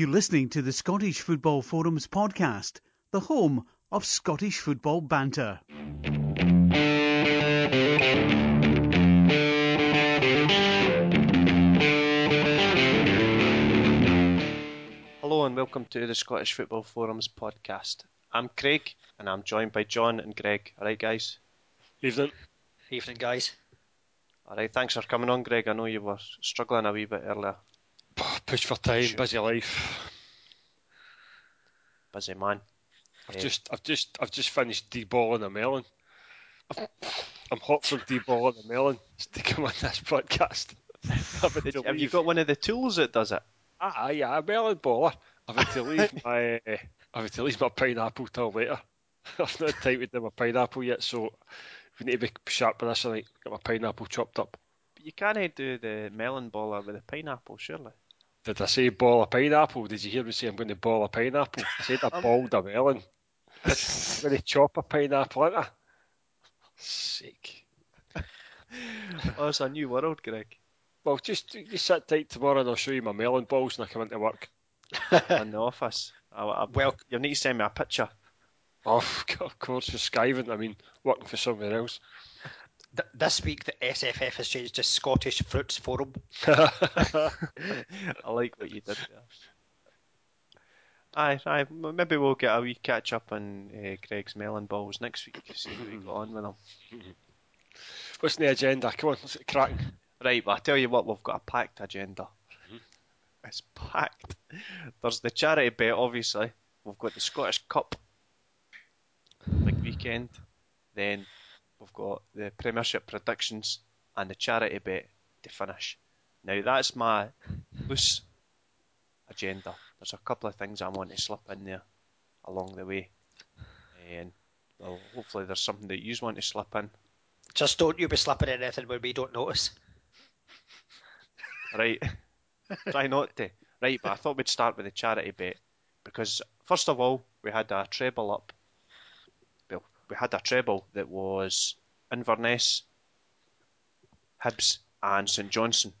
You're listening to the Scottish Football Forums podcast, the home of Scottish football banter. Hello and welcome to the Scottish Football Forums podcast. I'm Craig and I'm joined by John and Greg. Alright, guys? Evening. Evening, guys. Alright, thanks for coming on, Greg. I know you were struggling a wee bit earlier. Push for time, Sure. busy life. Busy man. I've Yeah. just, I've just, I've just finished deballing a melon. I'm hot for deballing a melon to come on this podcast. Have you got one of the tools that does it? Ah, yeah, a melon baller. I've had to leave my, I've had to leave my pineapple till later. I've not time to do my pineapple yet, so we need to be sharp with this tonight. Get my pineapple chopped up. But you can't do the melon baller with a pineapple, surely. Did I say ball a pineapple? Did you hear me say I'm going to ball a pineapple? I said I balled a melon. I'm going to chop a pineapple, ain't I? Sick. Oh, it's a new world, Greg. Well, just you sit tight tomorrow and I'll show you my melon balls when I come into work. In the office. I, I, Well- you need to send me a picture. Oh, of course, you're skiving. I mean, working for somewhere else. Th- this week, the SFF has changed to Scottish Fruits Forum. I like what you did there. Aye, aye. Maybe we'll get a wee catch up on uh, Greg's melon balls next week. To see how we got on with them. What's the agenda? Come on, let's get cracking. Right, but I tell you what, we've got a packed agenda. Mm-hmm. It's packed. There's the charity bet, obviously. We've got the Scottish Cup, big weekend. Then we've got the Premiership predictions and the charity bet to finish. Now that's my loose agenda. There's a couple of things I want to slip in there along the way, and well, hopefully there's something that you want to slip in. Just don't you be slipping anything when we don't notice. Right. Try not to. Right, but I thought we'd start with the charity bet because first of all, we had a treble up. We had a treble that was Inverness, Hibs, and St Johnstone.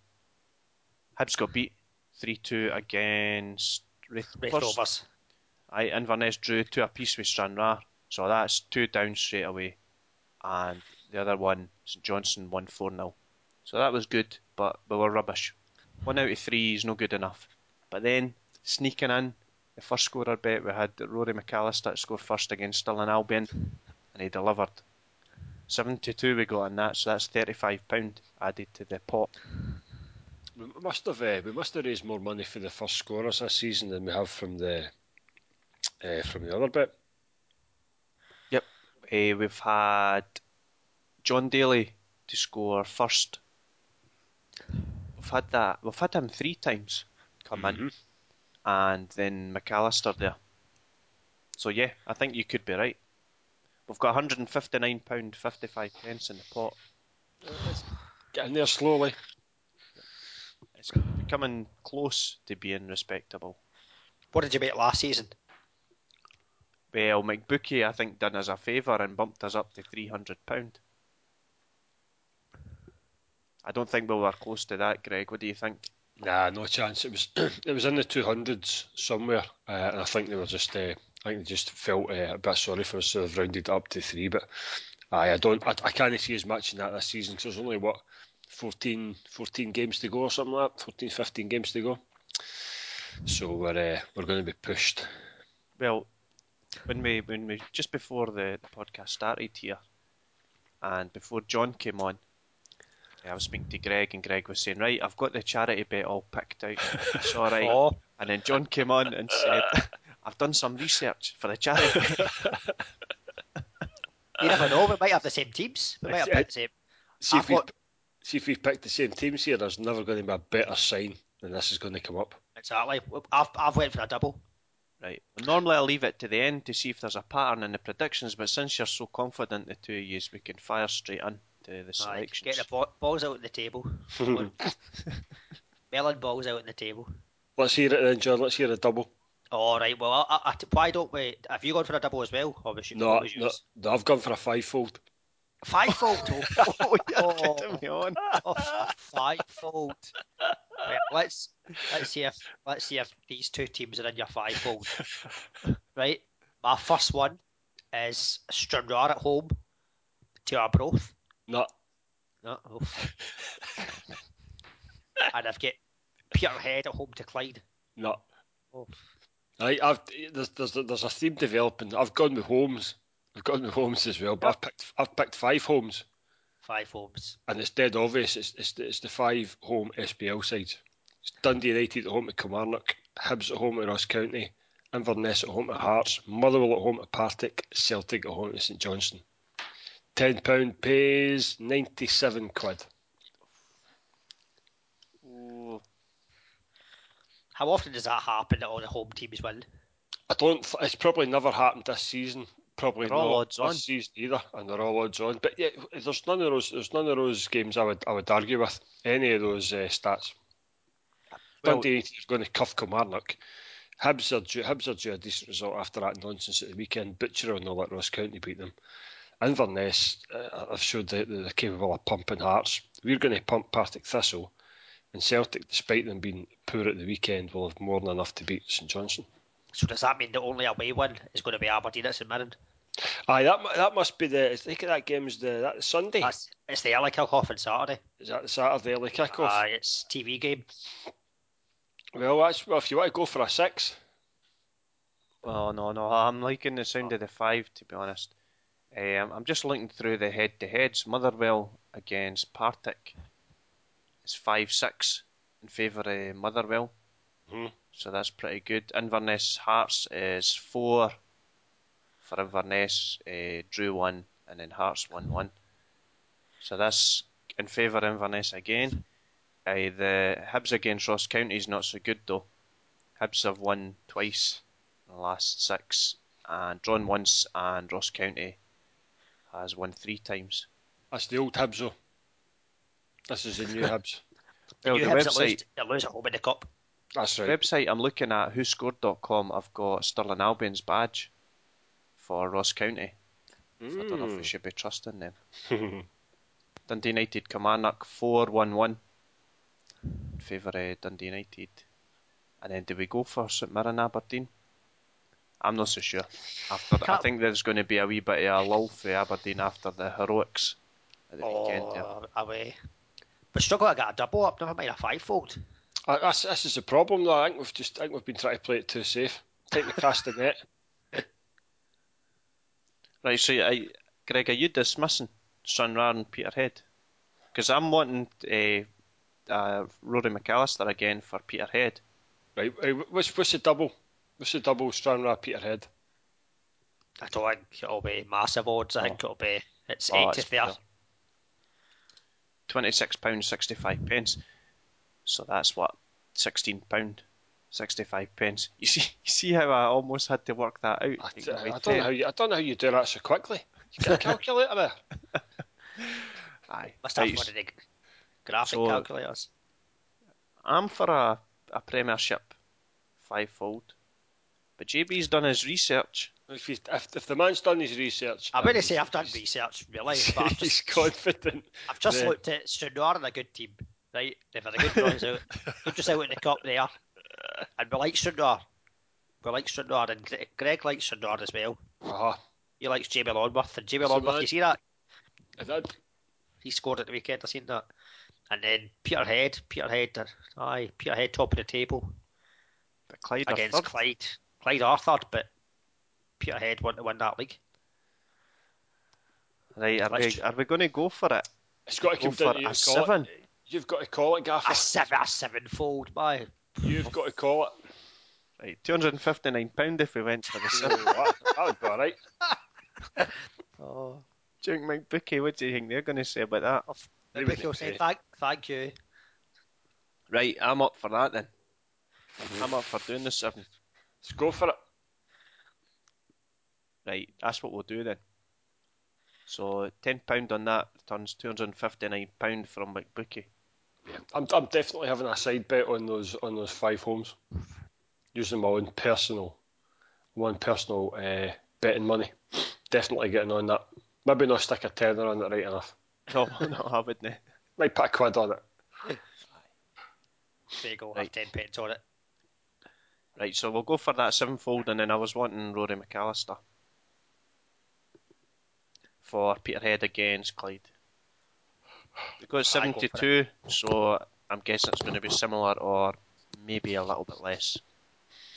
Hibs got beat three two against Raith Raith Rovers. Rovers. Aye, Inverness drew two apiece with Stranraer, so that's two down straight away. And the other one, St Johnstone, won 4 0. So that was good, but we were rubbish. One out of three is no good enough. But then, sneaking in, the first scorer bet, we had Rory McAllister to score first against Stirling Albion, and he delivered. 72 we got on that, so that's £35 added to the pot. We must have, uh, we must have raised more money for the first scorers this season than we have from the, uh, from the other bit. Eh, we've had Jon Daly to score first. We've had that. We've had him three times come in, Mhm. and then McAllister there. So yeah, I think you could be right. We've got 159 pound 55 pence in the pot. Get in there slowly. It's becoming close to being respectable. What did you make last season? Well, McBookie I think done us a favour and bumped us up to 300 pound. I don't think we were close to that, Greg. What do you think? Nah, no chance. It was it was in the two hundreds somewhere, uh, and I think they were just uh, I think they just felt uh, a bit sorry for us, so they've rounded it up to three. But aye, I don't, I, I can't see as much in that this season. So there's only what 14, 14 games to go or something like that, 14, 15 games to go. So we're uh, we're going to be pushed. Well, when we when we just before the, the podcast started here, and before John came on, I was speaking to Greg, and Greg was saying, "Right, I've got the charity bet all picked out. It's all right." Oh, And then John came on and said, "I've done some research for the charity you never know. We might have the same teams. We might have picked the same. See I if we thought- see if we've picked the same teams here. There's never going to be a better sign than this is going to come up. Exactly. I've, I've went for a double. Right. Well, normally I leave it to the end to see if there's a pattern in the predictions, but since you're so confident, the two of you, we can fire straight in to the Aye, selections. get the ba- balls out on the table. Melon balls out on the table. Let's hear it then, John. Let's hear a double. All right. Well, I, I, why don't we? Have you gone for a double as well? Or was you, No, was no, no, I've gone for a fivefold. Fivefold. oh, oh, Oh. kidding me on. oh, fivefold. Right, let's let's see if let's see if these two teams are in your fivefold. right, my first one is Stranraer at home to Arbroath. No, No, oof. and I've got Peterhead at home to Clyde. no. Oh. I, I've there's, there's there's a theme developing. I've gone with homes. I've gone with homes as well, but I've picked I've picked five homes, Five homes. and it's dead obvious. It's it's the, it's the five home SPL sides. It's Dundee United at home to Kilmarnock, Hibs at home to Ross County, Inverness at home to Hearts, Motherwell at home to Partick, Celtic at home to St Johnstone. Ten pound pays ninety seven quid. How often does that happen that all the home teams win? I don't. It's probably never happened this season. Probably They're not odds this on. season either, and they're all odds on. But yeah, there's none of those. There's none of those games I would I would argue with any of those uh, stats. Well- Dundee are going to cuff Kilmarnock. Hibs are due, Hibs are due a decent result after that nonsense at the weekend. Butcher and all let Ross County beat them. Inverness uh, have showed that they're capable of pumping hearts. We're going to pump Partick Thistle, and Celtic, despite them being poor at the weekend, will have more than enough to beat St Johnstone. So does that mean the only away win is going to be Aberdeen at St Mirren? Aye, that that must be the. I think that game's the that Sunday. That's it's the early kick-off on Saturday. Is that the Saturday early kickoff? Aye, it's TV game. well, that's well. If you want to go for a six, well, no, no. I'm liking the sound of the five, to be honest. Um, I'm just looking through the head-to-heads. Motherwell against Partick is five six in favour of Motherwell, Mhm. so that's pretty good. Inverness Hearts is four for Inverness. Uh, drew one, and then Hearts won one. So that's in favour of Inverness again. Uh, the Hibs against Ross County is not so good though. Hibs have won twice in the last six and drawn once, and Ross County has won three times. that's the old Hibs though. This is the new Hibs. Well, you the Hibs that lose, website, that lose at home in the cup. That's right. website I'm looking at, whoscored.com, I've got Stirling Albion's badge for Ross County. I don't know if we should be trusting them. Mm. Dundee United Kilmarnock 4 1 1 in favour of Dundee United. And then do we go for St Mirren Aberdeen? I'm not so sure. After I Can't- think there's going to be a wee bit of a lull for Aberdeen after the heroics at the weekend. Oh, there. away but struggle to get a double up, never mind a fivefold. Uh, this is the problem, though. I think we've just I think we've been trying to play it too safe. Take the cast of net. Right, so I, Greg, are you dismissing Stranraer and Peterhead? Because I'm wanting uh, uh, Rory McAllister again for Peterhead. Right, eh, what's, what's the double? What's the double Stranraer Peterhead? I don't think it'll be massive odds. I oh. think it'll be it's oh, eight to. £26.65 pence. So that's what £16.65 pence. You see you see how I almost had to work that out? I, d- I, I don't know how you, I don't know how you do that so quickly. You got a calculator there. Aye. Must have right. one of the graphic so, calculators. I'm for a, a premiership fivefold. But JB's done his research if, he's, if, if the man's done his research, I'm going to say I've done research, really, but I've he's just, confident. I've just Yeah. looked at Stranraer and a good team, right? They've had a good runs out. They're just out in the cup there. And we like Stranraer. We like Stranraer, and Gre- Greg likes Stranraer as well. Uh-huh. He likes Jamie Longworth, and Jamie So Longworth, man- you see that? I did. He scored at the weekend, I seen that. And then Peterhead, Peterhead, uh, aye, Peterhead top of the table But Clyde against. Clyde. Clyde are third, but Peterhead want to win that league. Right, are Let's we, are we going to go for it? It's got to Go come for down to a you. Call seven. it. You've got to call it, Gaffer. A seven, a sevenfold, my. You've got to call it. Right, two hundred and fifty-nine pound if we went for the seven. that, that would be all right. Oh, Junk McBookie, what do you think they're going to say about that? They maybe wouldn't he'll say thank, thank you. Right, I'm up for that then. I'm up for doing the seven. Let's go for it. Right, that's what we'll do then. So ten pound on that returns two hundred and fifty-nine pound from McBookie. I'm, I'm definitely having a side bet on those on those five homes, using my own personal, one personal uh, betting money. Definitely getting on that. Maybe not stick a tenner on it right enough. No, no, I wouldn't. Might put a quid on it. There you go. Right. Have ten pence on it. Right, so we'll go for that sevenfold, and then I was wanting Rory McAllister for Peterhead against Clyde. Because Aye, go for 72, so I'm guessing it's going to be similar or maybe a little bit less.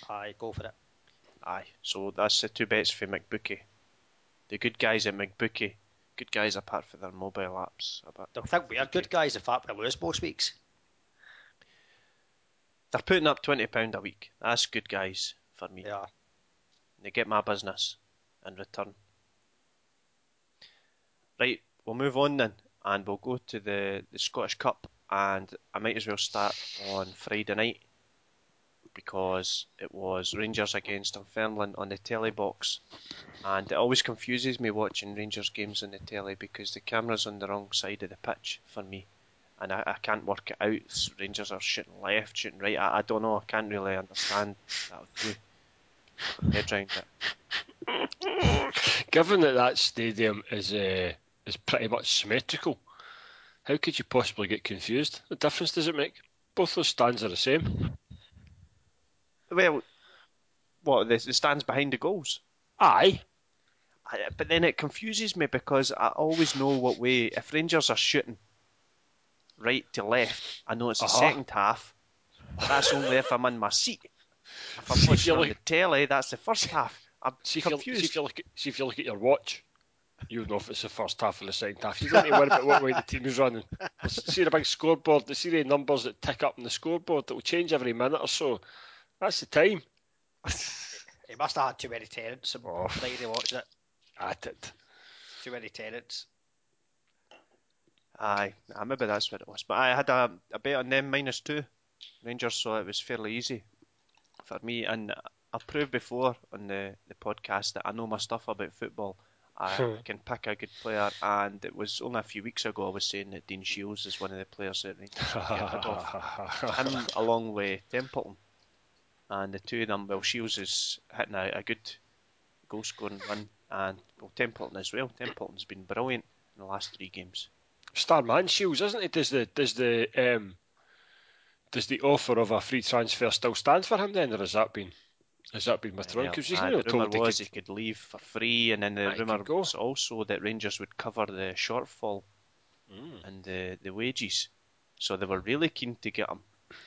Aye, go for it. Aye, so that's the two bets for McBookie. The good guys at McBookie, good guys apart from their mobile apps. a bit. They'll think we are good guys if fact we lose most weeks. They're putting up £20 a week. That's good guys for me. Yeah. They get my business in return. Right, we'll move on then, and we'll go to the, the Scottish Cup, and I might as well start on Friday night because it was Rangers against Dunfermline on the telly box, and it always confuses me watching Rangers games on the telly because the camera's on the wrong side of the pitch for me, and I, I can't work it out. Rangers are shooting left, shooting right. I, I don't know. I can't really understand that. Head round it. Given that that stadium is uh, is pretty much symmetrical, how could you possibly get confused? What difference does it make? Both those stands are the same. Well, what the, the stands behind the goals. Aye. I, but then it confuses me because I always know what way. If Rangers are shooting right to left, I know it's the Uh-huh. second half. But that's only if I'm in my seat. If I'm watching on the telly, that's the first half. I'm See if, you, see, confused. if you look see if you look at your watch, you know if it's the first half or the second half. You don't need to worry about what way the team is running. See the big scoreboard, the see the numbers that tick up on the scoreboard that will change every minute or so. That's the time. He must have had too many tenants. Oh. Oh. Night watched it. At it. Too many tenants. Aye, ah, maybe that's what it was. But I had a, a bet on them minus two. Rangers, so it was fairly easy for me. And I've proved before on the, the podcast that I know my stuff about football. I, Hmm. Can pick a good player, and it was only a few weeks ago I was saying that Dean Shiels is one of the players that get rid of. Him along with Templeton, and the two of them. Well, Shiels is hitting a, a good goal scoring run, and well Templeton as well. Templeton's been brilliant in the last three games. Starman Shiels, isn't it? Does the does the um does the offer of a free transfer still stand for him then, or has that been has that been withdrawn? Because Aye, the rumour was could- he could leave for free, and then the rumour was also that Rangers would cover the shortfall Mm. and the the wages. So they were really keen to get him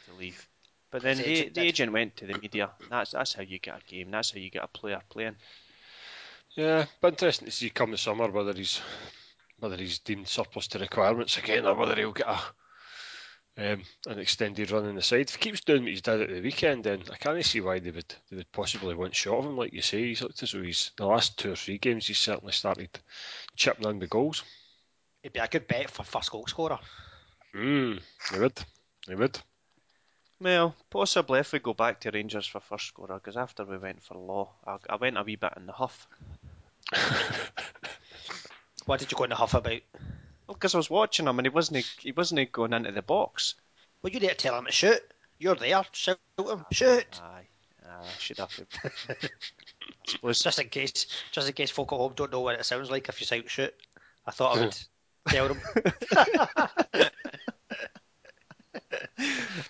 to leave. But then the, agent the agent went to the media. That's that's how you get a game. That's how you get a player playing. Yeah, but interesting to see come the summer whether he's whether he's deemed surplus to requirements again, or whether he'll get a um, an extended run in the side. If he keeps doing what he's did at the weekend, then I can't see why they would they would possibly want shot of him. Like you say, he's looked as though he's the last two or three games he's certainly started chipping in the goals. He'd be a good bet for first goal scorer. Mm, he would, he would. Well, possibly if we go back to Rangers for first scorer, because after we went for Law, I, I went a wee bit in the huff. What did you go in the huff about? Because I was watching him and he wasn't he wasn't going into the box. Well, you need to tell him to shoot. You're there. Shout him. Shoot. Aye, aye, I should have. Just in case, just in case folk at home don't know what it sounds like if you shout shoot. I thought I would tell them.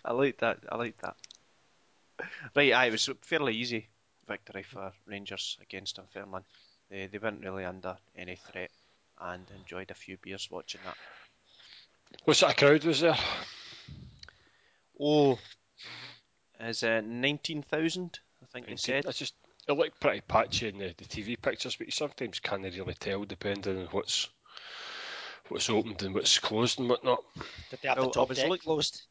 I like that. I like that. Right, aye, it was a fairly easy victory for Rangers against Dunfermline. They they weren't really under any threat and enjoyed a few beers watching that. What sort of crowd was there? Oh, is it nineteen thousand? I think they said. That's just it looked pretty patchy in the, the TV pictures, but you sometimes can't really tell depending on what's what's opened and what's closed and whatnot. Did they have Well, the I top was deck look- closed?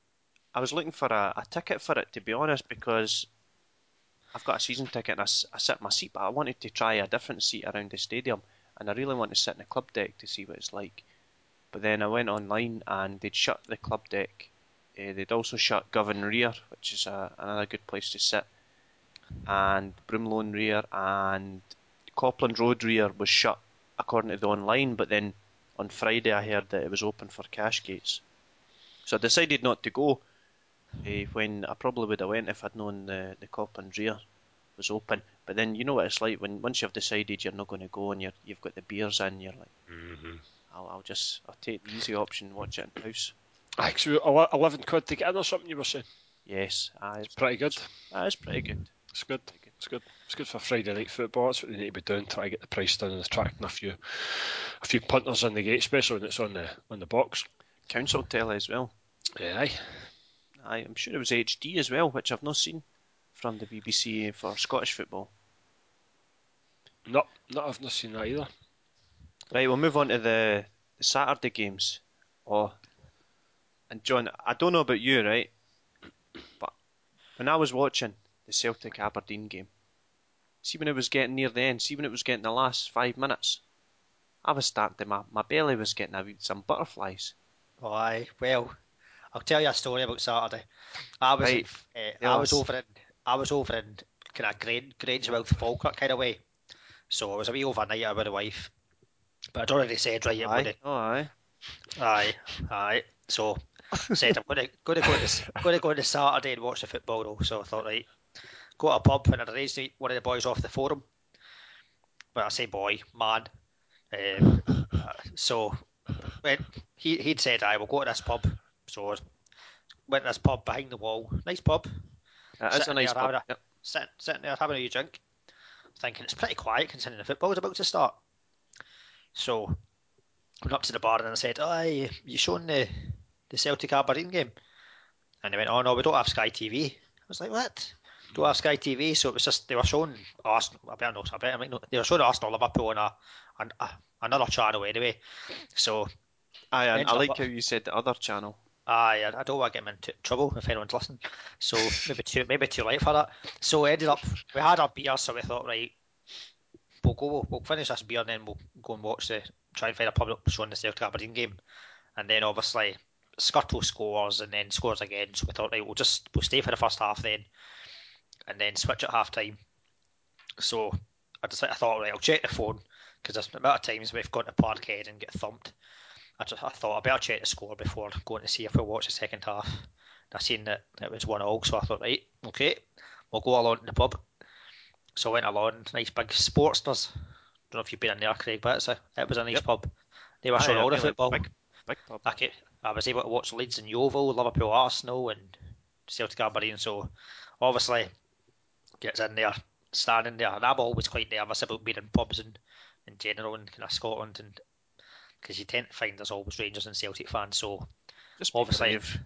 I was looking for a, a ticket for it to be honest because I've got a season ticket and I sit in my seat, but I wanted to try a different seat around the stadium and I really want to sit in the club deck to see what it's like. But then I went online and they'd shut the club deck. Uh, they'd also shut Govan Rear, which is a, another good place to sit, and Broomloan Rear and Copland Road Rear was shut according to the online. But then on Friday I heard that it was open for cash gates, so I decided not to go eh, when I probably would have went if I'd known the the Copland Rear was open. But then you know what it's like when once you've decided you're not going to go and you're, you've got the beers in, you're like, Mm-hmm. I'll, I'll just I'll take the easy option, and watch it in house. Aye, so eleven quid to get in or something you were saying. Yes, aye, it's Pretty good. Aye, it's pretty good. It's good. It's good. It's good for Friday night football. That's what they need to be doing. Try to get the price down and attracting a few, a few punters in the gate, especially when it's on the on the box. Council telly as well. Yeah, aye. Aye, I'm sure it was HD as well, which I've not seen from the BBC for Scottish football. No, no, I've not seen that either. Right, we'll move on to the, the Saturday games. Oh, and John, I don't know about you, right? But when I was watching the Celtic Aberdeen game, see when it was getting near the end, see when it was getting the last five minutes, I was starting to, my, my belly was getting a wee, some butterflies. Oh, aye. Well, I'll tell you a story about Saturday. I was Right. in, uh, Tell I was over in I was over in kind of Grange, Grangemouth, Falkirk kind of way. So I was a wee overnighter with the wife. But I'd already said right, I'm Aye, gonna, oh aye. aye, aye. So said I'm gonna gonna go to gonna go to Saturday and watch the football though. So I thought right, go to a pub and I'd arranged to meet one of the boys off the forum. But I say boy, man. Um, so went, he he'd said I will go to this pub. So I went to this pub behind the wall. Nice pub. Is a nice pub. having a- Yep. Sitting, sitting there having a drink. Thinking it's pretty quiet considering the football's about to start. So I went up to the bar and I said, "Aye, you showing the the Celtic Aberdeen game?" And they went, "Oh no, we don't have Sky TV." I was like, "What?" Don't have Sky TV, so it was just they were showing Arsenal. I better know. I better might know. They were showing Arsenal Liverpool on a, on a another channel anyway. So Aye, and I Ended up like how you said the other channel. I I don't want to get them into trouble if anyone's listening. So maybe too maybe too late for that. So we ended up we had our beer, so we thought right, we'll go we'll finish this beer and then we'll go and watch the try and find a pub showing the Celtic Aberdeen game, and then obviously Skrtel scores and then scores again. So we thought right, we'll just we'll stay for the first half then, and then switch at half time. So I just I thought right, I'll check the phone because there's a amount of times we've gone to Parkhead and get thumped. I just I thought I better check the score before going to see if we watch the second half. And I seen that it was one all, so I thought right, okay, we'll go along to the pub. So I went along, nice big sports Sportsters. Don't know if you've been in there, Craig, but it's a, it was a nice Yep. pub. They were showing I all the football. Big, big pub. I, could, I was able to watch Leeds and Yeovil, Liverpool, Arsenal, and Celtic Aberdeen. So obviously gets in there, standing there, and I'm always quite nervous about being in pubs and in general in kind of Scotland, and because you tend to find there's always Rangers and Celtic fans. So Just obviously brave.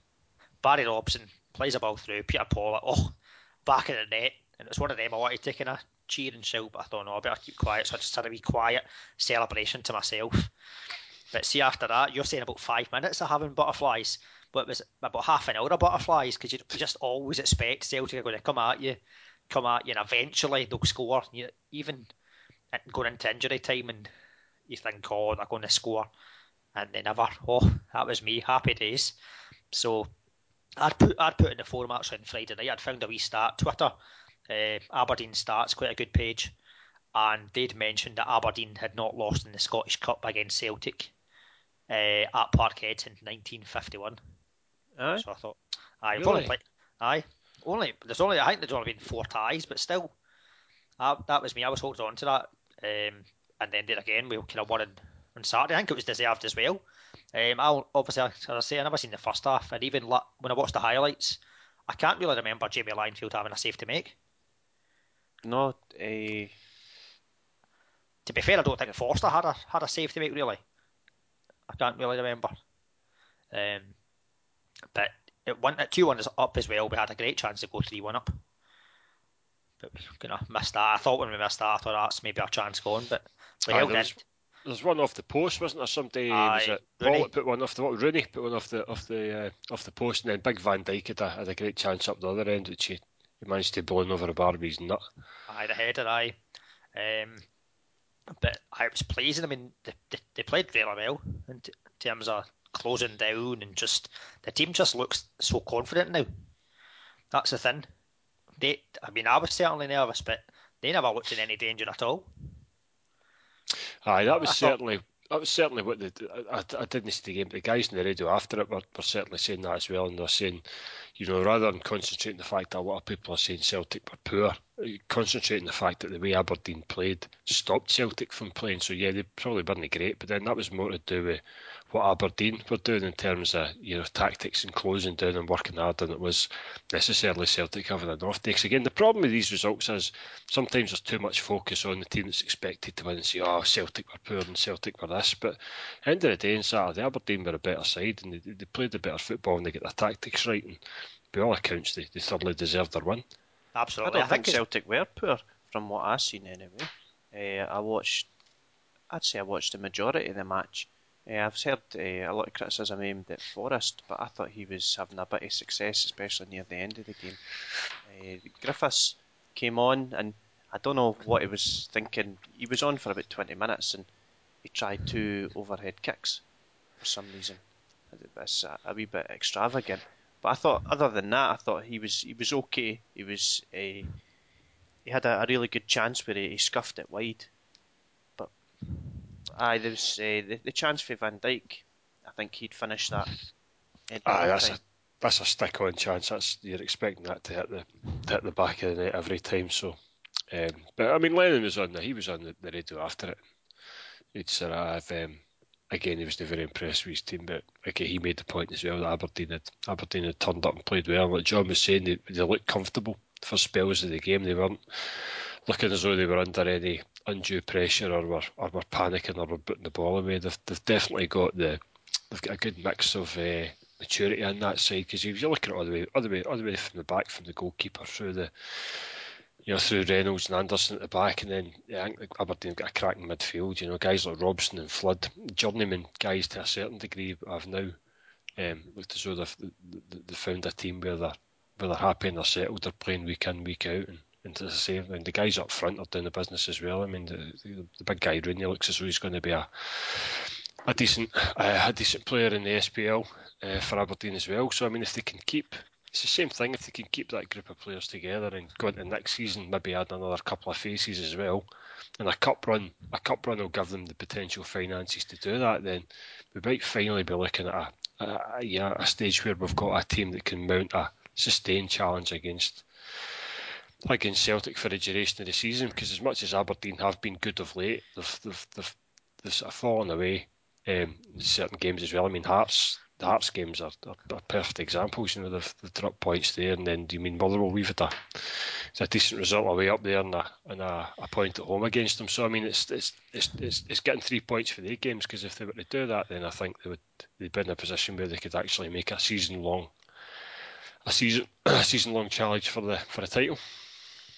Barry Robson plays a ball through, Peter Pawlett, oh, back in the net, and it's one of them I wanted to kind of cheer and shout, but I thought no, I better keep quiet, so I just had a wee quiet celebration to myself. But see, after that, you're saying about five minutes of having butterflies, but it was about half an hour of butterflies because you just always expect Celtic are going to come at you, come at you, and eventually they'll score. You, even going into injury time, and you think, oh, they're going to score, and they never. Oh, that was me. Happy days. So I'd put I'd put in the forum actually on Friday night. I'd found a wee stat Twitter. Uh, Aberdeen stats quite a good page, and they'd mentioned that Aberdeen had not lost in the Scottish Cup against Celtic uh, at Parkhead since 1951. Aye. So I thought, aye, only Really? played, aye, only there's only I think there's only been four ties, but still, uh, that was me. I was hooked on to that, um, and then did again. We kind of won on, Saturday. I think it was deserved as well. Um, I obviously, as I say, I never seen the first half, and even la- when I watched the highlights, I can't really remember Jamie Langfield having a save to make. Not a. To be fair, I don't think Forster had a had a save to make really. I can't really remember. Um, but it went at two one is up as well. We had a great chance to go three one up, but of missed that. I thought when we missed that, I thought that's maybe our chance gone, but we held in. There's one off the post, wasn't there? Somebody was Aye, it Rooney. Paul put one off the what, Rooney put one off the off the uh, off the post, and then Big Van Dijk had a, had a great chance up the other end, which he, he managed to blow over a bar with his nut. Aye, the header, aye. Um, but I was pleasing. I mean, they, they, they played very well in t- terms of closing down and just the team just looks so confident now. That's the thing. They, I mean, I was certainly nervous, but they never looked in any danger at all. Aye, that was I thought- certainly that was certainly what the I, I didn't see the game, but the guys in the radio after it were, were certainly saying that as well, and they're saying, you know, rather than concentrating the fact that a lot of people are saying Celtic were poor, concentrating the fact that the way Aberdeen played stopped Celtic from playing. So yeah, they probably weren't great, but then that was more to do with what Aberdeen were doing in terms of you know tactics and closing down and working hard than it was necessarily Celtic having an off day. Because again, the problem with these results is sometimes there's too much focus on the team that's expected to win and say, oh, Celtic were poor and Celtic were this. But the end of the day, on Saturday, Aberdeen were a better side and they, they played a better football and they get their tactics right. And by all accounts, they, they thoroughly deserved their win. Absolutely. I don't I think, think Celtic were poor from what I've seen anyway. Uh, I watched, I'd say I watched the majority of the match uh, I've heard uh, a lot of criticism aimed at Forrest, but I thought he was having a bit of success, especially near the end of the game. Uh, Griffiths came on, and I don't know what he was thinking. He was on for about 20 minutes, and he tried two overhead kicks for some reason. That's a, a wee bit extravagant. But I thought, other than that, I thought he was he was okay. He was a he had a, a really good chance where he, he scuffed it wide, but Aye, there was uh, the, the chance for Van Dijk. I think he'd finish that. Aye, that's a that's a stick on chance. That's you're expecting that to hit the to hit the back of the net every time. So, um, but I mean, Lennon was on the he was on the, the radio after it. He'd sort of um, again he was very impressed with his team, but again he made the point as well that Aberdeen had Aberdeen had turned up and played well. Like John was saying, they, they looked comfortable for spells of the game. They weren't looking as though they were under any undue pressure or were or were panicking or were putting the ball away. They've, they've definitely got the they've got a good mix of uh, maturity on that side because if you look at all the way all the way all the way from the back from the goalkeeper through the you know through Reynolds and Anderson at the back and then I think Aberdeen got a cracking midfield. You know guys like Robson and Flood, journeyman guys to a certain degree I've now um, looked as though they've, they found a team where they're where they're happy and they're settled. They're playing week in week out and and as I say, and the guys up front are doing the business as well. I mean, the, the, the big guy Rooney looks as though he's going to be a a decent uh, a decent player in the SPL uh, for Aberdeen as well. So I mean, if they can keep it's the same thing. If they can keep that group of players together and go into next season, maybe add another couple of faces as well, and a cup run, a cup run will give them the potential finances to do that. Then we might finally be looking at a, a yeah a stage where we've got a team that can mount a sustained challenge against against Celtic for the duration of the season because as much as Aberdeen have been good of late, they've they've they've, they've sort of fallen away um, in certain games as well. I mean, Hearts the Hearts games are, are, are perfect examples. You know, they've dropped points there, and then do you mean Motherwell? We've a it's a decent result away up there and a and a, a point at home against them. So I mean, it's it's it's it's, it's getting three points for their games because if they were to do that, then I think they would they'd be in a position where they could actually make a season long a season a season long challenge for the for a title.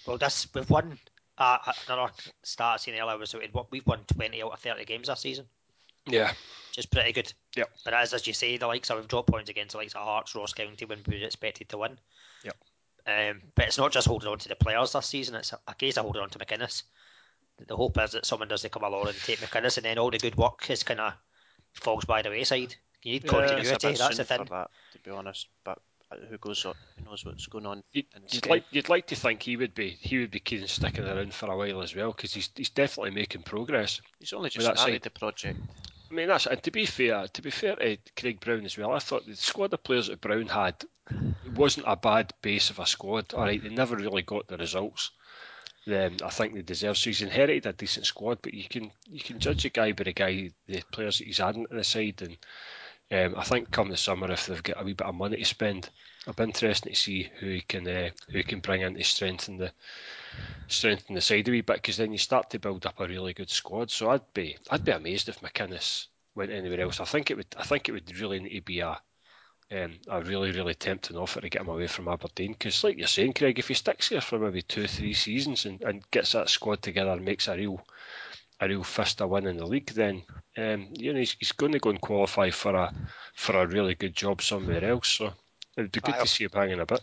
Well, this we've won. Uh, another stat I seen earlier was we've won 20 out of 30 games this season. Yeah. Just pretty good. Yeah. But as, as you say, the likes of we've dropped points against the likes of Hearts, Ross County when we were expected to win. Yep. Um, but it's not just holding on to the players this season, it's a, a case of holding on to McInnes. The hope is that someone does come along and take McInnes and then all the good work is kind of falls by the wayside. You need continuity, yeah, that's the thing. That, to be honest, but who goes up, who knows what's going on. You'd, you'd like you'd like to think he would be he would be keen sticking around for a while as well because he's he's definitely making progress. He's only just started the project. I mean that's and to be fair to be fair to Craig Brown as well. I thought the squad of players that Brown had wasn't a bad base of a squad. All right, they never really got the results. Then I think they deserve. So he's inherited a decent squad, but you can you can judge a guy by the guy the players that he's adding to the side and um, I think come the summer, if they've got a wee bit of money to spend, it'll be interesting to see who he can uh, who he can bring in to strengthen the strengthen the side a wee bit. Because then you start to build up a really good squad. So I'd be I'd be amazed if McInnes went anywhere else. I think it would I think it would really need to be a um, a really really tempting offer to get him away from Aberdeen. Because like you're saying, Craig, if he sticks here for maybe two three seasons and, and gets that squad together and makes a real a real fist of win in the league, then um, you know he's, he's, going to go and qualify for a for a really good job somewhere else. So it'd be good I, to see him hanging a bit.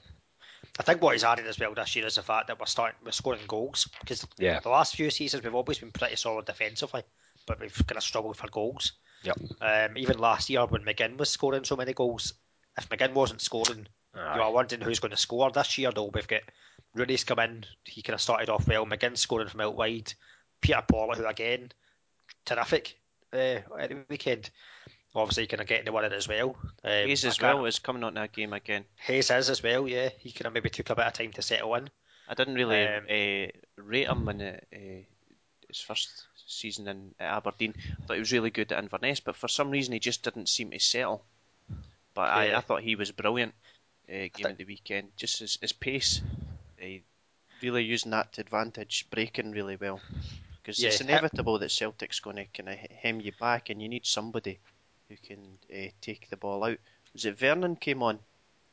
I think what he's added as well this year is the fact that we're starting we're scoring goals because yeah. the last few seasons we've always been pretty solid defensively, but we've kind of struggled for goals. Yep. Um, even last year when McGinn was scoring so many goals, if McGinn wasn't scoring, Aye. you are wondering who's going to score this year. Though we've got Rooney's come in, he kind of started off well. McGinn scoring from out wide. Peter Pawlett, who again, terrific uh, at the weekend. Obviously, kind of getting the winner as well. Um, Hayes as well is coming on that game again. Hayes is as well, yeah. He kind of maybe took a bit of time to settle in. I didn't really Um, uh, rate him in uh, his first season in Aberdeen. I thought he was really good at Inverness, but for some reason he just didn't seem to settle. But I, Yeah. I thought he was brilliant uh, game think- at the weekend. Just his, his pace, uh, really using that to advantage, breaking really well. Because it's Yeah, inevitable that Celtic's going to kind of hem you back, and you need somebody who can uh, take the ball out. Was it Vernon came on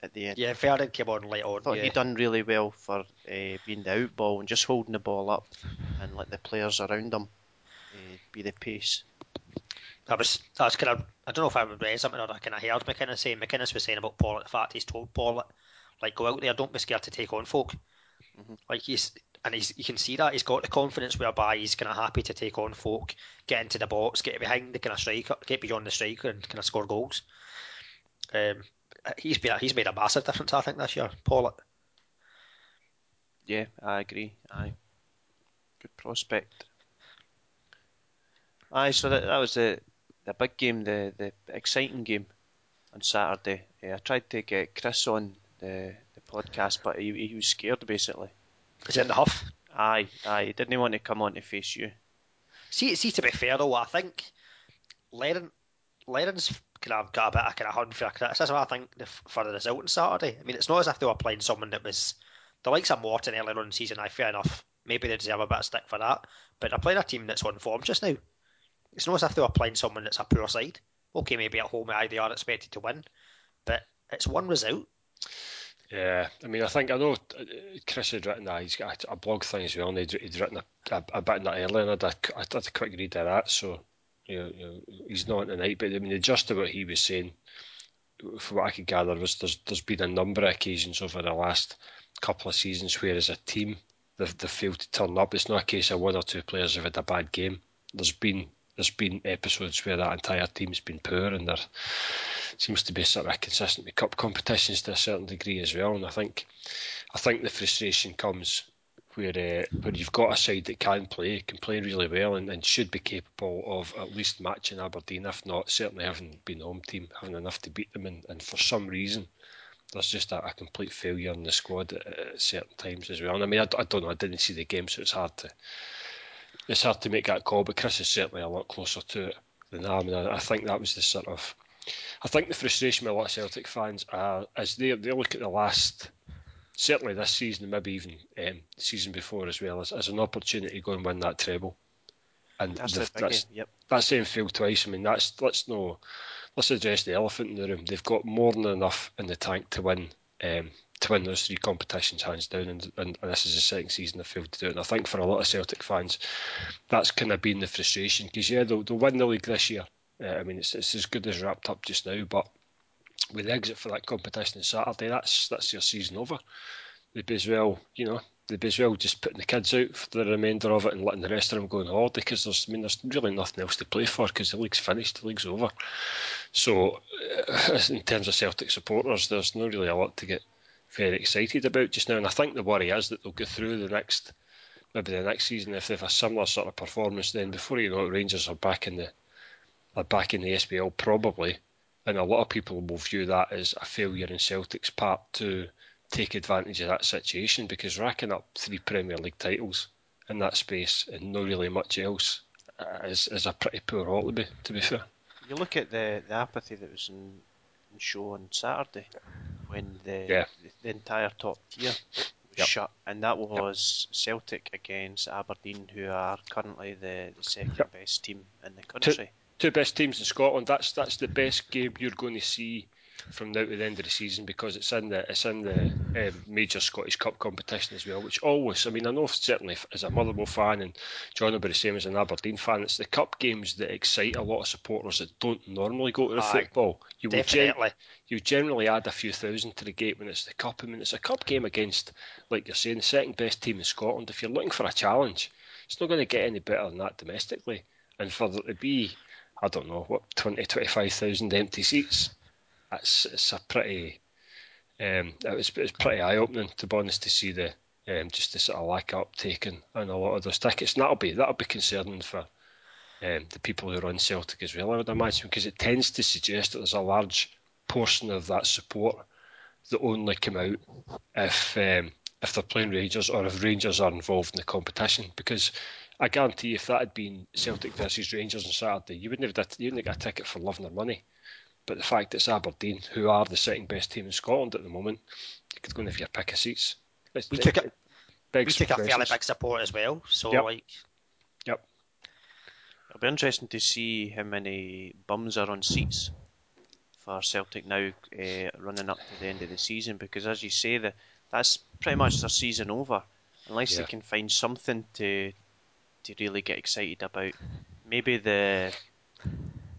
at the end? Yeah, Vernon came on late on. I thought yeah. he done really well for uh, being the out ball and just holding the ball up and let the players around him uh, be the pace. That was that was kind of I don't know if I would read something or I kind of heard McInnes saying McInnes was saying about Paul the fact he's told Paul like go out there, don't be scared to take on folk. Like he's and you can see that he's got the confidence whereby he's kind of happy to take on folk, get into the box, get behind the kind of striker, get beyond the striker and kind of score goals. Um, he's been he's made a massive difference I think this year, Paul. Yeah, I agree. Aye, good prospect. Aye, so that, that was the the big game, the the exciting game on Saturday. Yeah, I tried to get Chris on the the podcast, but he, he was scared basically. Is it in the huff? Aye, aye, didn't want to come on to face you. See, see, to be fair though, I think Lennon, Lennon's kind of got a bit of kind of unfair criticism. I think the- for the result on Saturday. I mean, it's not as if they were playing someone that was the likes of Morton earlier on in the season. I fair enough. Maybe they deserve a bit of stick for that, but they're playing a team that's on form just now. It's not as if they were playing someone that's a poor side. Okay, maybe at home aye, they are expected to win, but it's one result. Yeah, I mean, I think I know Chris had written that. He's got a, blog thing as well, and he'd, he'd written a, a, a bit in that earlier, and I did, I a quick read of that. So, you know, you know, he's not tonight, but I mean, of what he was saying, from what I could gather, was there's there's been a number of occasions over the last couple of seasons where, as a team, they've, they've failed to turn up. It's not a case of one or two players have had a bad game. There's been there's been episodes where that entire team's been poor, and there seems to be sort of consistent with cup competitions to a certain degree as well. And I think I think the frustration comes where uh, where you've got a side that can play, can play really well, and, and should be capable of at least matching Aberdeen, if not certainly having been home team, having enough to beat them. And, and for some reason, there's just a, a complete failure in the squad at, at certain times as well. And I mean, I, I don't know, I didn't see the game, so it's hard to it's hard to make that call. But Chris is certainly a lot closer to it than I. am. And I, I think that was the sort of I think the frustration with a lot of Celtic fans are as they they look at the last certainly this season maybe even um, the season before as well as, as an opportunity to go and win that treble. And That's the- the that's Yep. that's saying failed twice. I mean that's let's no let's address the elephant in the room. They've got more than enough in the tank to win um, to win those three competitions hands down, and, and, and this is the second season they've failed to do it. And I think for a lot of Celtic fans, that's kind of been the frustration because yeah, they'll, they'll win the league this year. Uh, I mean, it's, it's as good as wrapped up just now, but with the exit for that competition on Saturday, that's that's your season over. They'd be as well, you know, they'd be as well just putting the kids out for the remainder of it and letting the rest of them go on holiday because there's, I mean, there's really nothing else to play for because the league's finished, the league's over. So, uh, in terms of Celtic supporters, there's not really a lot to get very excited about just now. And I think the worry is that they'll go through the next, maybe the next season if they have a similar sort of performance. Then before you know it, Rangers are back in the, are back in the SPL probably, and a lot of people will view that as a failure in Celtic's part to take advantage of that situation because racking up three Premier League titles in that space and not really much else is, is a pretty poor haul to be, to be fair. You look at the, the apathy that was in, show on Saturday when the Yeah. the, entire top tier was Yep. shut, and that was Celtic against Aberdeen, who are currently the, the second Yep. best team in the country. two best teams in Scotland. That's that's the best game you're going to see from now to the end of the season because it's in the it's in the um, major Scottish Cup competition as well. Which always, I mean, I know certainly as a Motherwell fan and John will be the same as an Aberdeen fan. It's the cup games that excite a lot of supporters that don't normally go to the Aye, football. You will gen- you generally add a few thousand to the gate when it's the cup. I mean, it's a cup game against, like you're saying, the second best team in Scotland. If you're looking for a challenge, it's not going to get any better than that domestically. And for there to be, I don't know, what 20, 25,000 empty seats, that's it's a pretty, um, it was, it was pretty eye opening to be honest to see the um, just the sort of lack of uptake in a lot of those tickets. And that'll be that'll be concerning for um, the people who run Celtic as well, I would imagine, because it tends to suggest that there's a large portion of that support that only come out if um, if they're playing Rangers or if Rangers are involved in the competition because I guarantee you if that had been Celtic versus Rangers on Saturday, you wouldn't have you wouldn't have got a ticket for loving their money. But the fact that it's Aberdeen, who are the second best team in Scotland at the moment, you could go in for your pick of seats. It's, we took it. We took a fairly big support as well. So yep. like. Yep. It'll be interesting to see how many bums are on seats for Celtic now, uh, running up to the end of the season. Because as you say, the, that's pretty much their season over, unless yeah. they can find something to to really get excited about. Maybe the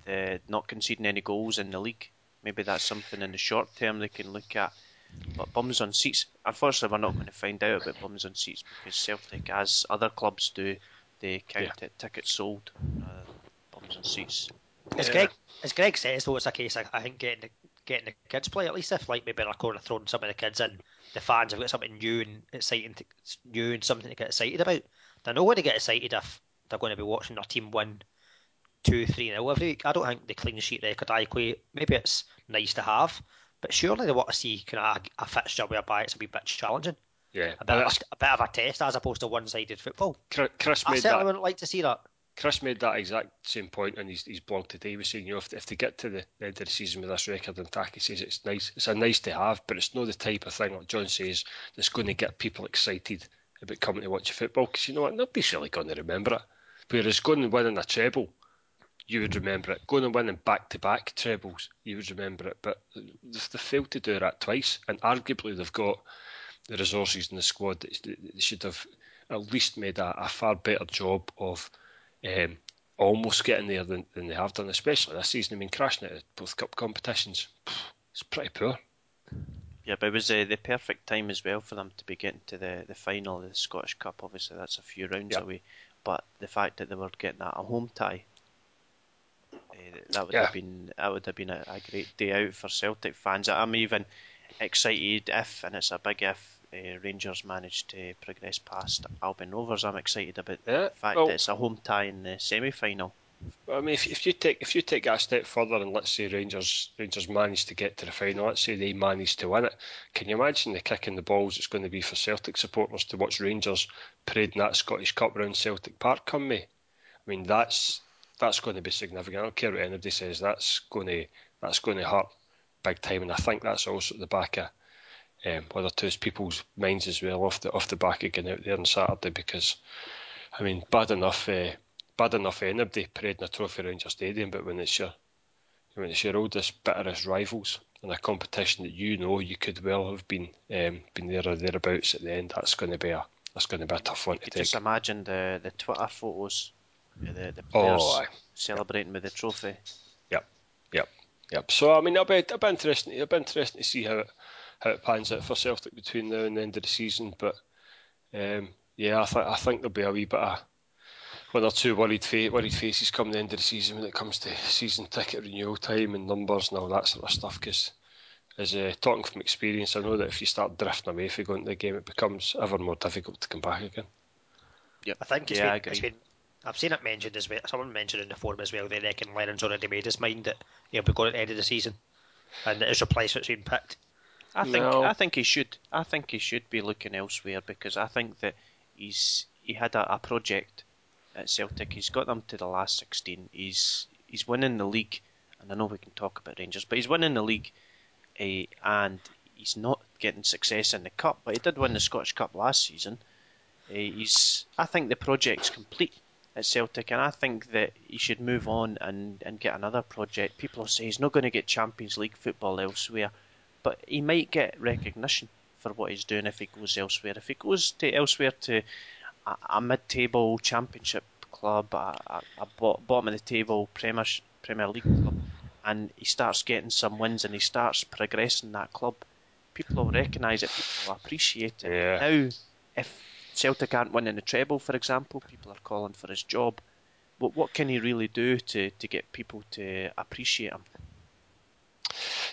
the not conceding any goals in the league. Maybe that's something in the short term they can look at. But bums on seats, unfortunately, we're not going to find out about bums on seats because Celtic, as other clubs do, they count yeah. it tickets sold, uh, bums on seats. As Greg, as Greg says, though, it's a case. I, I think getting the getting the kids play at least if like maybe Racord throwing some of the kids in, the fans have got something new and exciting, to, new and something to get excited about. They're not going to get excited if they're going to be watching their team win two, three nil every week. I don't think the clean sheet record I equate. Maybe it's nice to have, but surely they want to see kind of a, a fixture whereby it's a wee bit challenging. Yeah, a bit, of a, a bit of a test as opposed to one-sided football. Chris I made certainly that. wouldn't like to see that. Chris made that exact same point in his, his blog today. He was saying, you know, if, if they get to the end of the season with this record, and Taki says it's nice, it's a nice to have, but it's not the type of thing, like John says, that's going to get people excited about coming to watch a football. Because you know what, nobody's really going to remember it. Whereas going and winning a treble, you would remember it. Going and winning back to back trebles, you would remember it. But they failed to do that twice, and arguably they've got the resources in the squad that they should have at least made a, a far better job of um, almost getting there than, than they have done, especially this season. I mean, crashing it at both cup competitions, it's pretty poor. Yeah, but it was uh, the perfect time as well for them to be getting to the, the final of the Scottish Cup. Obviously, that's a few rounds away, but the fact that they were getting at a home tie, uh, that would yeah. have been that would have been a, a great day out for Celtic fans. I'm even excited if, and it's a big if, uh, Rangers manage to progress past Albion Rovers, I'm excited about yeah, the fact well, that it's a home tie in the semi final. I mean, if, if you take if you take that a step further and let's say Rangers Rangers manage to get to the final, let's say they manage to win it, can you imagine the kick in the balls it's going to be for Celtic supporters to watch Rangers parading that Scottish Cup around Celtic Park come May? I mean, that's that's going to be significant. I don't care what anybody says. That's going to that's going to hurt big time, and I think that's also at the back of um, to his people's minds as well off the off the back of getting out there on Saturday because I mean bad enough uh, bad enough anybody parading a trophy around your stadium but when it's your when it's your oldest bitterest rivals in a competition that you know you could well have been um, been there or thereabouts at the end that's going to be a that's going to be a tough one to take. Just imagine the the Twitter photos the, the players oh, celebrating with the trophy. Yep, yep, yep. So I mean, it'll be, it'll be interesting. It'll be interesting to see how it how it pans out for Celtic between now and the end of the season. But um, yeah, I, th- I think there'll be a wee bit of one or two worried, fa- worried faces come the end of the season when it comes to season ticket renewal time and numbers and all that sort of stuff. Because as uh, talking from experience, I know that if you start drifting away if you go into the game, it becomes ever more difficult to come back again. Yeah, I think it's, yeah, been, it's been I've seen it mentioned as well. Someone mentioned in the forum as well. They reckon Lennon's already made his mind that he'll be going at the end of the season, and his replacement's been picked. I think no. I think he should. I think he should be looking elsewhere because I think that he's he had a, a project at Celtic. He's got them to the last sixteen. He's he's winning the league, and I know we can talk about Rangers, but he's winning the league, uh, and he's not getting success in the cup. But he did win the Scottish Cup last season. Uh, he's I think the project's complete at Celtic, and I think that he should move on and, and get another project. People will say he's not going to get Champions League football elsewhere but he might get recognition for what he's doing if he goes elsewhere. If he goes to elsewhere to a, a mid-table championship club, a, a, bottom of the table Premier Premier League club, and he starts getting some wins and he starts progressing that club, people will recognise it. People will appreciate it. Yeah. Now, if Celtic aren't winning the treble, for example, people are calling for his job. What what can he really do to, to get people to appreciate him?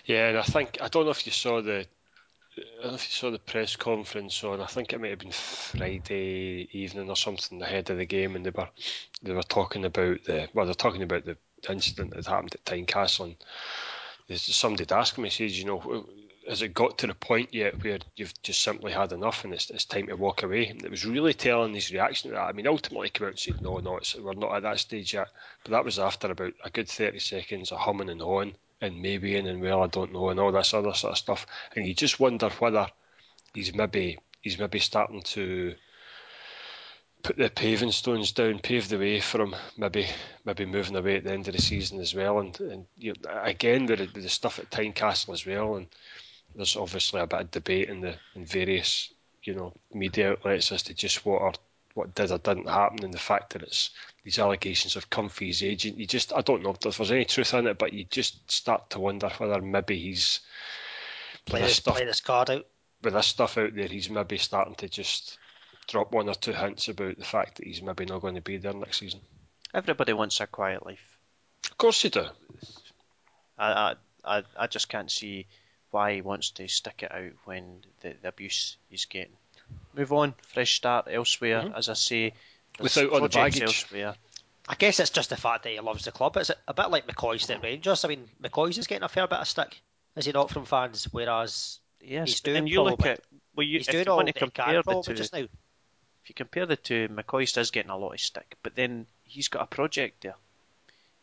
Yeah, and I think I don't know if you saw the I don't know if you saw the press conference on. I think it might have been Friday evening or something ahead of the game, and they were they were talking about the well, they're talking about the incident that happened at Tynecastle. And somebody asked me, says, you know, has it got to the point yet where you've just simply had enough and it's, it's time to walk away? And it was really telling his reaction to that. I mean, ultimately, he came out and said, "No, no, we're not at that stage yet." But that was after about a good thirty seconds of humming and hawing and maybe and well, I don't know, and all this other sort of stuff. And you just wonder whether he's maybe he's maybe starting to put the paving stones down, pave the way for him, maybe maybe moving away at the end of the season as well. And, and you know, again with the, with the stuff at Tynecastle as well, and there's obviously a bit of debate in the in various you know media outlets as to just what are what did or didn't happen, and the fact that it's these allegations have come for his agent. You just I don't know if there's any truth in it, but you just start to wonder whether maybe he's play this, stuff, play this card out with this stuff out there. He's maybe starting to just drop one or two hints about the fact that he's maybe not going to be there next season. Everybody wants a quiet life. Of course you do. I, I, I just can't see why he wants to stick it out when the, the abuse he's getting. Move on, fresh start elsewhere. Mm-hmm. As I say, without all the baggage. Elsewhere. I guess it's just the fact that he loves the club. It's a bit like McCoist at Rangers. I mean, McCoist is getting a fair bit of stick, is he not, from fans? Whereas yes, he's doing and you look at well, you, he's if doing you all want to compare the two, just now. if you compare the two, McCoist is getting a lot of stick, but then he's got a project there.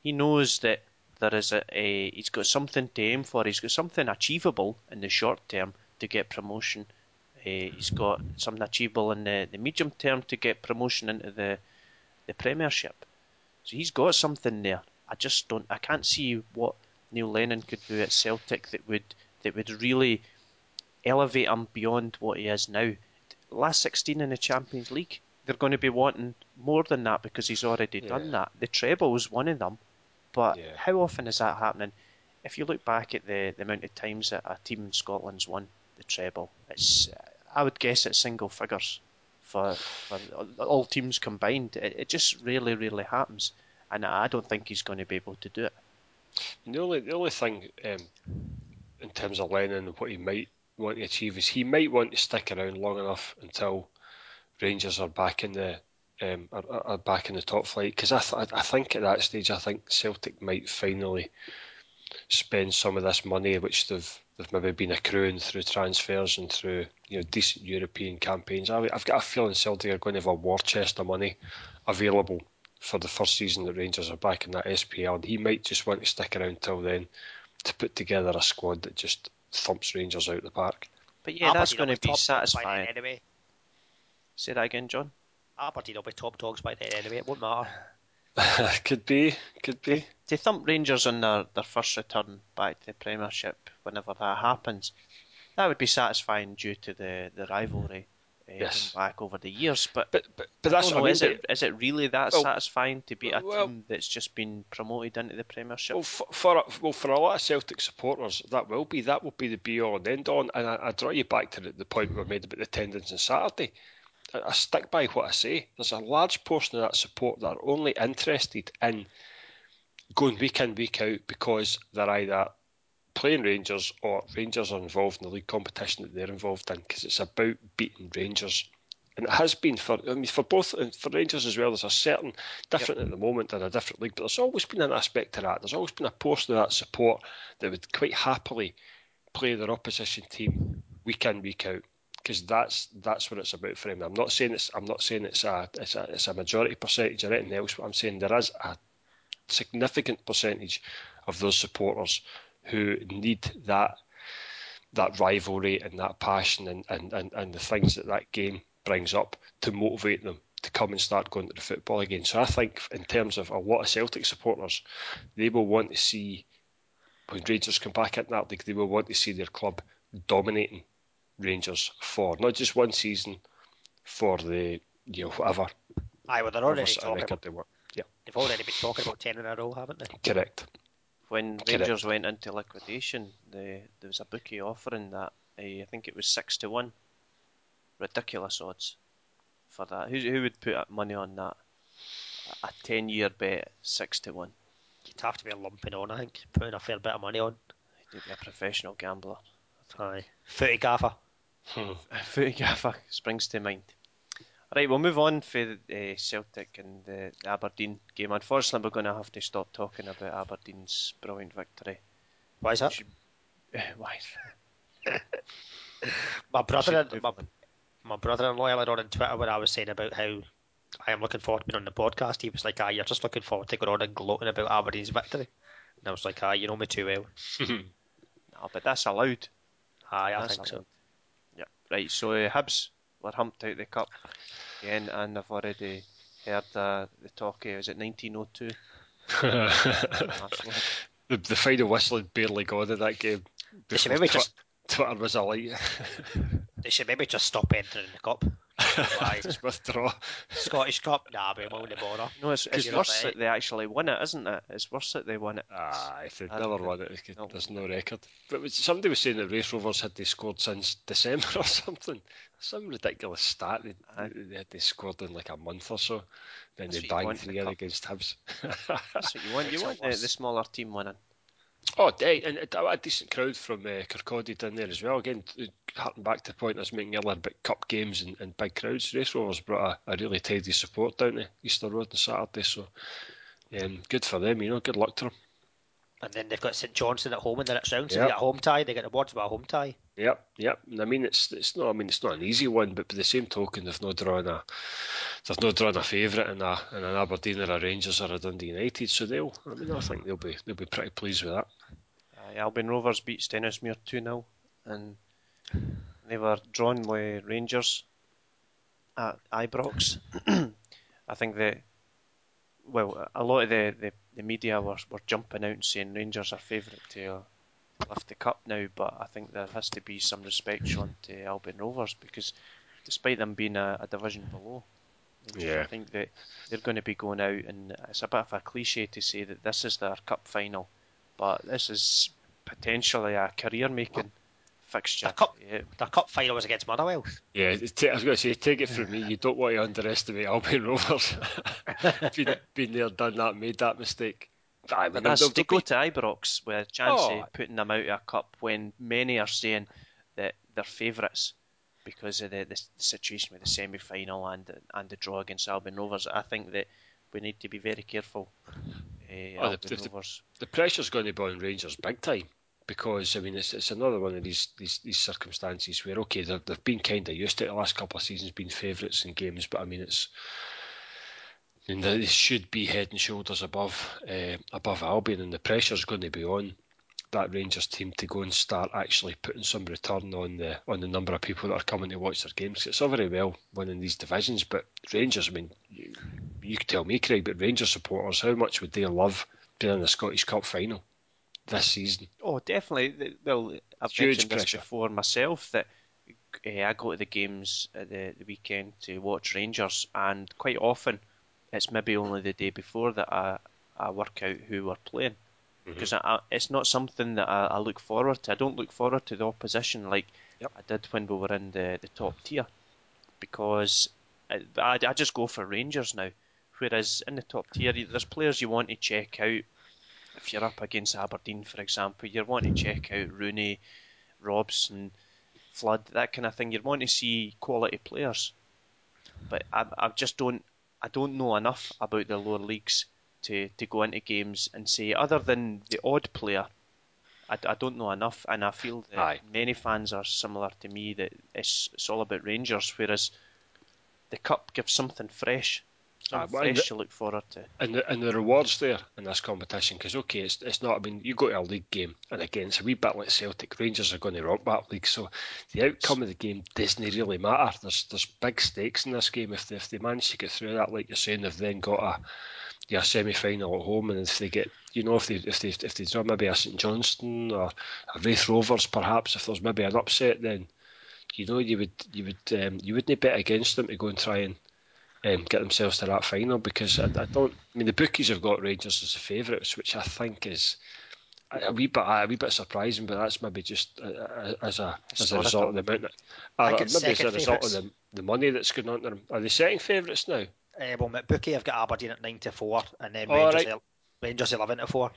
He knows that there is a, a he's got something to aim for. He's got something achievable in the short term to get promotion. Uh, he's got something achievable in the, the medium term to get promotion into the the Premiership. So he's got something there. I just don't. I can't see what Neil Lennon could do at Celtic that would that would really elevate him beyond what he is now. Last 16 in the Champions League, they're going to be wanting more than that because he's already Yeah. done that. The treble was one of them, but Yeah. how often is that happening? If you look back at the, the amount of times that a team in Scotland's won the treble, it's I would guess it's single figures for, for all teams combined. It, it just really, really happens, and I don't think he's going to be able to do it. The only the only thing um, in terms of Lennon and what he might want to achieve is he might want to stick around long enough until Rangers are back in the um, are, are- are back in the top flight because I, th- I think at that stage I think Celtic might finally spend some of this money which they've they've maybe been accruing through transfers and through you know decent European campaigns. I, I've got a feeling Celtic are going to have a war chest of money available for the first season that Rangers are back in that SPL, and he might just want to stick around till then to put together a squad that just thumps Rangers out the park. But yeah, that's going to be top dogs by then satisfying. Anyway, Say that again, John. Aberdeen will be top dogs by then anyway. It won't matter. could be, could be. to thump Rangers on their, their first return back to the Premiership, whenever that happens, that would be satisfying due to the, the rivalry uh, Yes. back over the years. But, But but, but that's know, I mean. is it is it really that Well, satisfying to beat a well- team that's just been promoted into the Premiership? Well, for, for a- well, for a lot of Celtic supporters, that will be that will be the be all and end all. And I, I draw you back to the, the point we made about the attendance on Saturday. I, stick by what I say. There's a large portion of that support that are only interested in going week in week out because they're either playing Rangers or Rangers are involved in the league competition that they're involved in because it's about beating Rangers. And it has been for I mean for both and for Rangers as well. There's a certain different at the moment in a different league, but there's always been an aspect to that. There's always been a portion of that support that would quite happily play their opposition team week in week out because that's that's what it's about for him. I'm not saying it's I'm not saying it's a it's a it's a majority percentage or anything else. But I'm saying there is a significant percentage of those supporters who need that that rivalry and that passion and, and, and, and the things that that game brings up to motivate them to come and start going to the football again. So I think in terms of a lot of Celtic supporters, they will want to see when Rangers come back into that league, they will want to see their club dominating Rangers for not just one season, for the you know whatever, Aye, well, they're already talking about, they want. Yeah, they've already been talking about ten in a row, haven't they? correct. when Correct. Rangers went into liquidation, the, there was a bookie offering that uh, I think it was six to one, ridiculous odds for that. Who who would put money on that? A ten year bet, six to one. You'd have to be lumping on, I think, putting a fair bit of money on. You'd be a professional gambler. Aye, footy gaffer. Hmm. Footy springs to mind. Right, we'll move on for uh, Celtic and the Aberdeen game. Unfortunately, we're going to have to stop talking about Aberdeen's brilliant victory. Why is that? Why? my brother, Should and my, move my brother-in-law earlier on on Twitter when I was saying about how I am looking forward to being on the podcast. He was like, "Ah, you're just looking forward to going on and gloating about Aberdeen's victory." And I was like, "Ah, you know me too well." No, but that's allowed. Aye, I That's think so. allowed. Yeah. Right, so uh, Hibs were humped out the cup again, and I've already heard uh, the talk. Uh, is it 1902? The, the final whistle had barely gone in that game. They should maybe Twi- just Twitter was alight. they should maybe just stop entering the cup. Why? Just withdraw. Scottish Cup, nah, we won't bother. No, it's, it's worse right. that they actually won it, isn't it? It's worse that they won it. Ah, if they'd never won it, it could- no. there's no record. But was- somebody was saying that Raith Rovers had they scored since December or something. Some ridiculous stat. They, Aye. they had they scored in like a month or so. Then That's they what you banged want three the in cup. against Hibs. That's what you want. You want the, the smaller team winning. Oh, day, and a decent crowd from uh, Kirkcaldy down there as well. Again, harking back to the point I was making earlier about cup games and, and big crowds. Raith Rovers brought a, a really tidy support down to Easter Road on Saturday, so um, good for them. You know, good luck to them. And then they've got St Johnstone at home in the next round, so Yep. they get a home tie. They get the awards by a home tie. Yep, yep. And I mean, it's it's not. I mean, it's not an easy one, but by the same token, they've not drawn a they've not drawn a favourite in a in an Aberdeen or a Rangers or a Dundee United. So they'll. I mean, I think they'll be they'll be pretty pleased with that. Uh, Albion Rovers beat Stenhousemuir 2 0, and they were drawn with Rangers at Ibrox. I think that, well, a lot of the, the, the media were, were jumping out and saying Rangers are favourite to lift the cup now, but I think there has to be some respect shown to Albion Rovers because despite them being a, a division below, Yeah. I think that they're going to be going out, and it's a bit of a cliche to say that this is their cup final, but this is potentially a career-making fixture. A cup- Yeah, Their cup final was against Motherwell. Yeah, ta- I was going to say, take it from me. You don't want to underestimate Albion Rovers. been, been there, done that, made that mistake. Aye, But they'll- that's they'll to go be- to Ibrox with a chance Oh. of putting them out of a cup when many are saying that they're favourites because of the, the situation with the semi final and and the draw against Albion Rovers. I think that we need to be very careful. Uh, Oh, the- the- the pressure's going to be on Rangers big time because I mean it's, it's another one of these these, these circumstances where okay they've, they've been kind of used to it the last couple of seasons being favourites in games but I mean it's I they should be head and shoulders above uh, above Albion and the pressure's going to be on that Rangers team to go and start actually putting some return on the on the number of people that are coming to watch their games. It's all very well winning these divisions, but Rangers, I mean, you, you could tell me, Craig, but Rangers supporters, how much would they love being in the Scottish Cup final this season? Oh, definitely. Well, I've Huge mentioned this before myself that uh, I go to the games at the, the weekend to watch Rangers, and quite often it's maybe only the day before that I, I work out who we're playing. Because I, I, it's not something that I, I look forward to. I don't look forward to the opposition like Yep. I did when we were in the, the top tier. Because I, I, I just go for Rangers now. Whereas in the top tier, there's players you want to check out if you're up against Aberdeen, for example, you're wanting to check out Rooney, Robson, Flood, that kind of thing. You're wanting to see quality players, but I, I just don't. I don't know enough about the lower leagues to, to go into games and say other than the odd player. I, I don't know enough, and I feel that Aye. many fans are similar to me that it's it's all about Rangers, whereas the cup gives something fresh, Aye, something well, and fresh the- to look forward to. And the, and the rewards there in this competition, because okay, it's, it's not. I mean, you go to a league game, and again, it's a wee bit like Celtic. Rangers are going to rock that league, so the outcome of the game doesn't really matter. There's there's big stakes in this game. If they, if they manage to get through that, like you're saying, they've then got a yeah, semi final at home, and if they get, you know, if they if they if they draw maybe a St Johnstone or a Raith Rovers, perhaps if there's maybe an upset, then you know you would you would um, you wouldn't bet against them to go and try and um, get themselves to that final because I, I don't. I mean, the bookies have got Rangers as the favourites, which I think is a, wee bit a wee bit surprising, but that's maybe just uh, uh, as a as a result of the amount, I or maybe as a result of favourites. the, the money that's going on to them. Are they second favourites now? Uh, well, McBookie have got Aberdeen at nine to four, and then Oh, Rangers, right. Rangers eleven to four.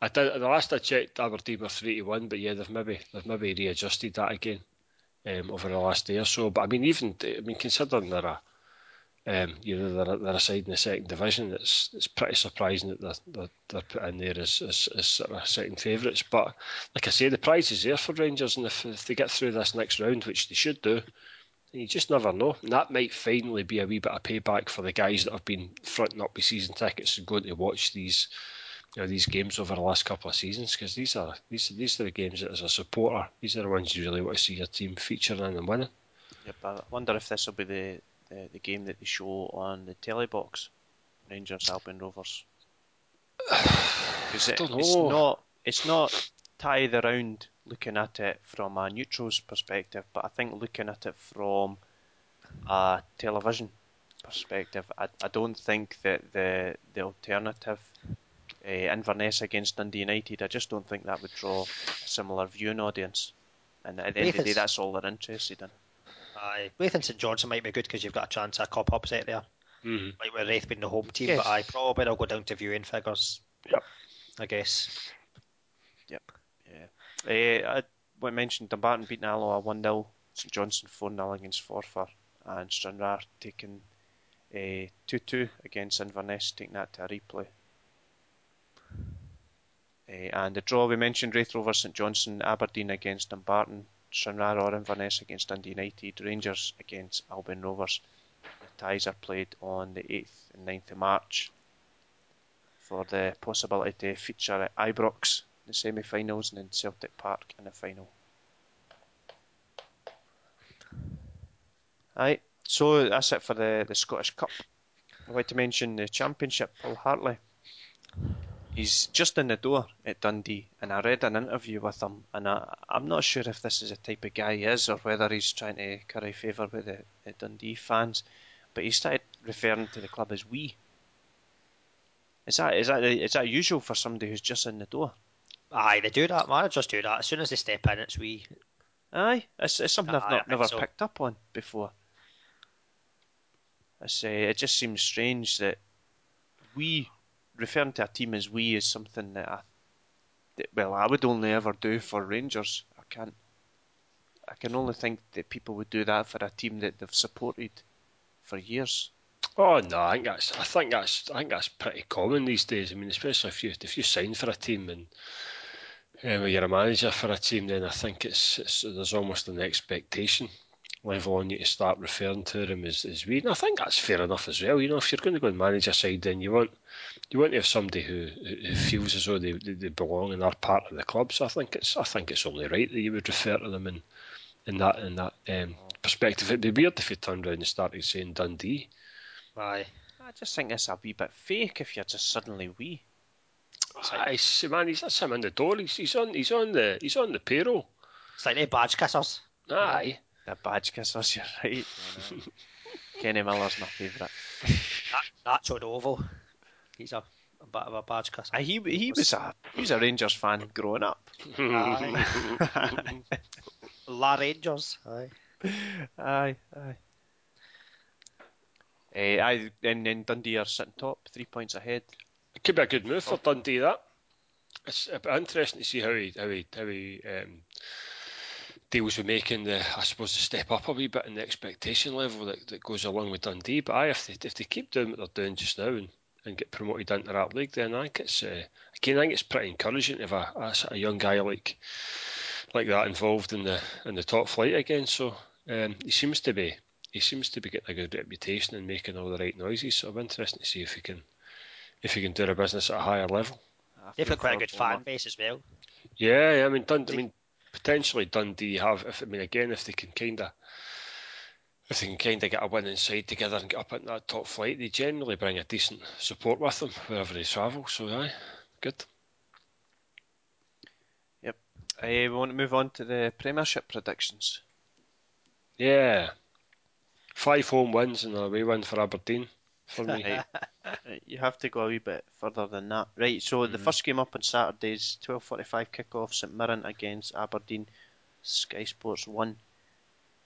I did, the last I checked, Aberdeen were three to one, but yeah, they've maybe they've maybe readjusted that again um, over the last day or so. But I mean, even I mean, considering they're a Um, you know, they're, they're a side in the second division. It's it's pretty surprising that they're, they're, they're put in there as, as, as sort of second favourites. But like I say, the prize is there for Rangers, and if, if they get through this next round, which they should do, you just never know. And that might finally be a wee bit of payback for the guys that have been fronting up with season tickets and going to watch these you know, these games over the last couple of seasons because these are these these are the games that as a supporter these are the ones you really want to see your team featuring and winning. Yep, I wonder if this will be the, the, the game that they show on the telly box, Rangers Albion Rovers. Because it, it's not it's not tied around looking at it from a neutral's perspective, but I think looking at it from a television perspective, I, I don't think that the the alternative uh, Inverness against Dundee United, I just don't think that would draw a similar viewing audience. And at the end of the day, that's all they're interested in. Aye, Raith and St Johnstone might be good because you've got a chance at a cop upset there. Mm-hmm. Like with Raith being the home team, Yes. but I probably will go down to viewing figures. Yep. I guess. Uh, I, we mentioned Dumbarton beating Alloa 1 0, St Johnstone 4 0 against Forfar, and Stranraer taking 2 uh, 2 against Inverness, taking that to a replay. Uh, and the draw we mentioned Raith Rovers, St Johnstone, Aberdeen against Dumbarton, Stranraer or Inverness against Dundee United, Rangers against Albion Rovers. The ties are played on the 8th and 9th of March for the possibility to feature at Ibrox in the semi-finals and in Celtic Park in the final. Aye, so that's it for the, the Scottish Cup. I'd like to mention the Championship, Paul Hartley. He's just in the door at Dundee, and I read an interview with him, and I, I'm not sure if this is the type of guy he is or whether he's trying to curry favour with the, the Dundee fans, but he started referring to the club as we. Is that is that is that usual for somebody who's just in the door? Aye, they do that. Managers do that. As soon as they step in, it's we. Aye, it's, it's something I've not, never so. picked up on before. I say uh, it just seems strange that we referring to a team as we is something that I, that, well, I would only ever do for Rangers. I can't. I can only think that people would do that for a team that they've supported for years. Oh no, I think that's I think that's I think that's pretty common these days. I mean, especially if you if you sign for a team and um, you're a manager for a team, then I think it's, it's there's almost an expectation level on you to start referring to them as, as we. And I think that's fair enough as well. You know, if you're going to go and manage a side, then you want you want to have somebody who, who feels as though they, they, belong and are part of the club. So I think it's I think it's only right that you would refer to them in in that in that um, perspective. It'd be weird if you turned around and started saying Dundee. Aye. I just think it's a wee bit fake if you're just suddenly we. I see, man, he's that's him in the door. He's, he's on he's on the he's on the payroll. It's like they badge kissers. Aye. The badge kissers, you're right. Kenny Miller's my favourite. That, Nacho Novo. He's a, a bit of a badge kisser. He he was a he was a Rangers fan growing up. Aye. La Rangers. Aye. Aye, aye. Eh, aye, and then Dundee are sitting top, three points ahead. It could be a good move for Dundee. That it's bit interesting to see how he how he how he um, deals with making the I suppose the step up a wee bit in the expectation level that, that goes along with Dundee. But aye, if they if they keep doing what they're doing just now and, and get promoted into that league, then I think it's uh, again I think it's pretty encouraging to have a, a, young guy like like that involved in the in the top flight again. So um, he seems to be he seems to be getting a good reputation and making all the right noises. So I'm interested to see if he can if he can do the business at a higher level. I They've got quite a good fan base as well. Yeah, I mean, Dundee, I mean, potentially Dundee have. If I mean, again, if they can kind of, if they can kind of get a winning side together and get up into that top flight, they generally bring a decent support with them wherever they travel. So, aye, good. Eh, we want to move on to the Premiership predictions. Yeah, five home wins and a away win for Aberdeen. Right. Right, You have to go a wee bit further than that. Right, so the mm. first game up on Saturday is 12.45 kick-off, St Mirren against Aberdeen, Sky Sports 1.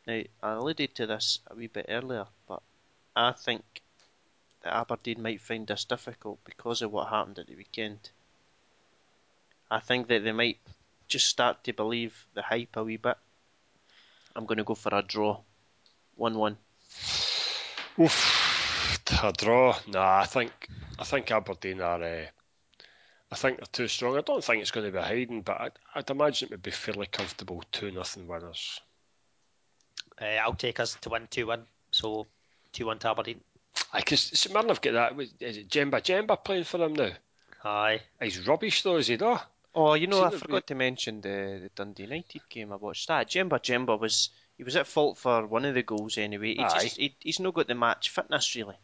Now, I alluded to this a wee bit earlier, but I think that Aberdeen might find this difficult because of what happened at the weekend. I think that they might just start to believe the hype a wee bit. I'm going to go for a draw. 1 1. Oof. A draw? Nah, I think I think Aberdeen are. Uh, I think they're too strong. I don't think it's going to be hiding, but I'd, I'd imagine it would be fairly comfortable two nothing winners. Uh, I'll take us to win two one. So two one to Aberdeen. I Because St Mirren have got that. Is it Djemba-Djemba playing for them now? Aye. He's rubbish though, is he not? Oh, you know, Seen I forgot be- to mention the, the Dundee United game. I watched that. Djemba-Djemba was he was at fault for one of the goals anyway. He Aye. just he, he's not got the match fitness really.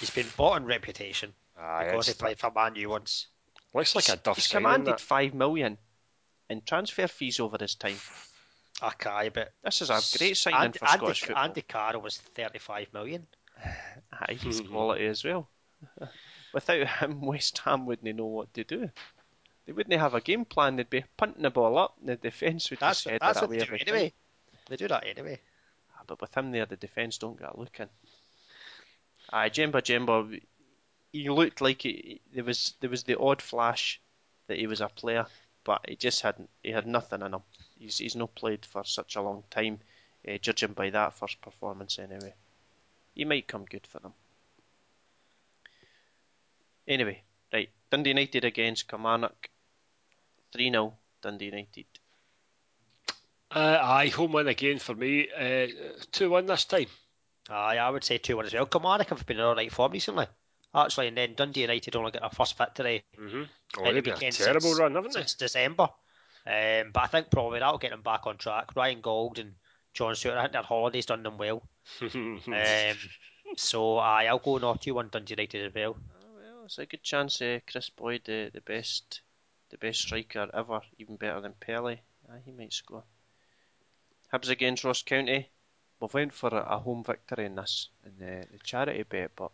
He's been bought on reputation Aye, because he played for Man U once. looks like a duff He's commanded five million in transfer fees over his time. Okay, but This is a great signing Andy, for Scottish Andy, football. Andy Carroll was 35 million. Aye, he's Mhm. quality as well. Without him, West Ham wouldn't know what to do. They wouldn't have a game plan. They'd be punting the ball up, and the defence would That's just head that's it what they do anyway. time. They do that anyway. Ah, But with him there, the defence don't get a look in. Aye, Djemba-Djemba, he looked like he, there was there was the odd flash that he was a player, but he just hadn't he had nothing in him. He's he's not played for such a long time, uh, judging by that first performance anyway. He might come good for them. Anyway, right, Dundee United against Kilmarnock, three 0 Dundee United. Uh, aye, home win again for me. Uh, two one this time. Aye, I would say 2 1 as well. Kilmarnock have been in alright form recently. Actually, and then Dundee United only got their first victory Mm-hmm. Oh, they've been a terrible since, run, haven't they? since December. Um, but I think probably that'll get them back on track. Ryan Gauld and John Stewart, I think their holidays done them well. um, so aye, I'll go no 2 1 Dundee United as well. Oh, well, it's a good chance. Uh, Kris Boyd, the, the best, the best striker ever, even better than Pelly. Aye, he might score. Hibs against Ross County. We went for a, home victory in this, in the, the charity bet. But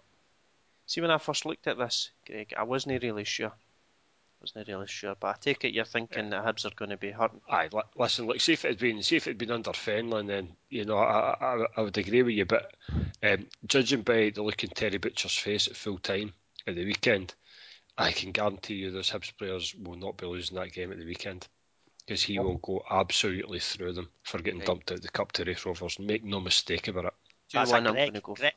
see, when I first looked at this, Greg, I wasn't really sure. Wasn't really sure, but I take it you're thinking that Hibs are going to be hurting. Aye, li- listen, look, see if it had been, see if it had been under Fenlon, then you know I, I, I would agree with you. But um, judging by the look in Terry Butcher's face at full time at the weekend, I can guarantee you those Hibs players will not be losing that game at the weekend because he will go absolutely through them for getting Right. dumped out of the cup to Raith Rovers. Make no mistake about it. That's one. a I'm going Greg. go. Greg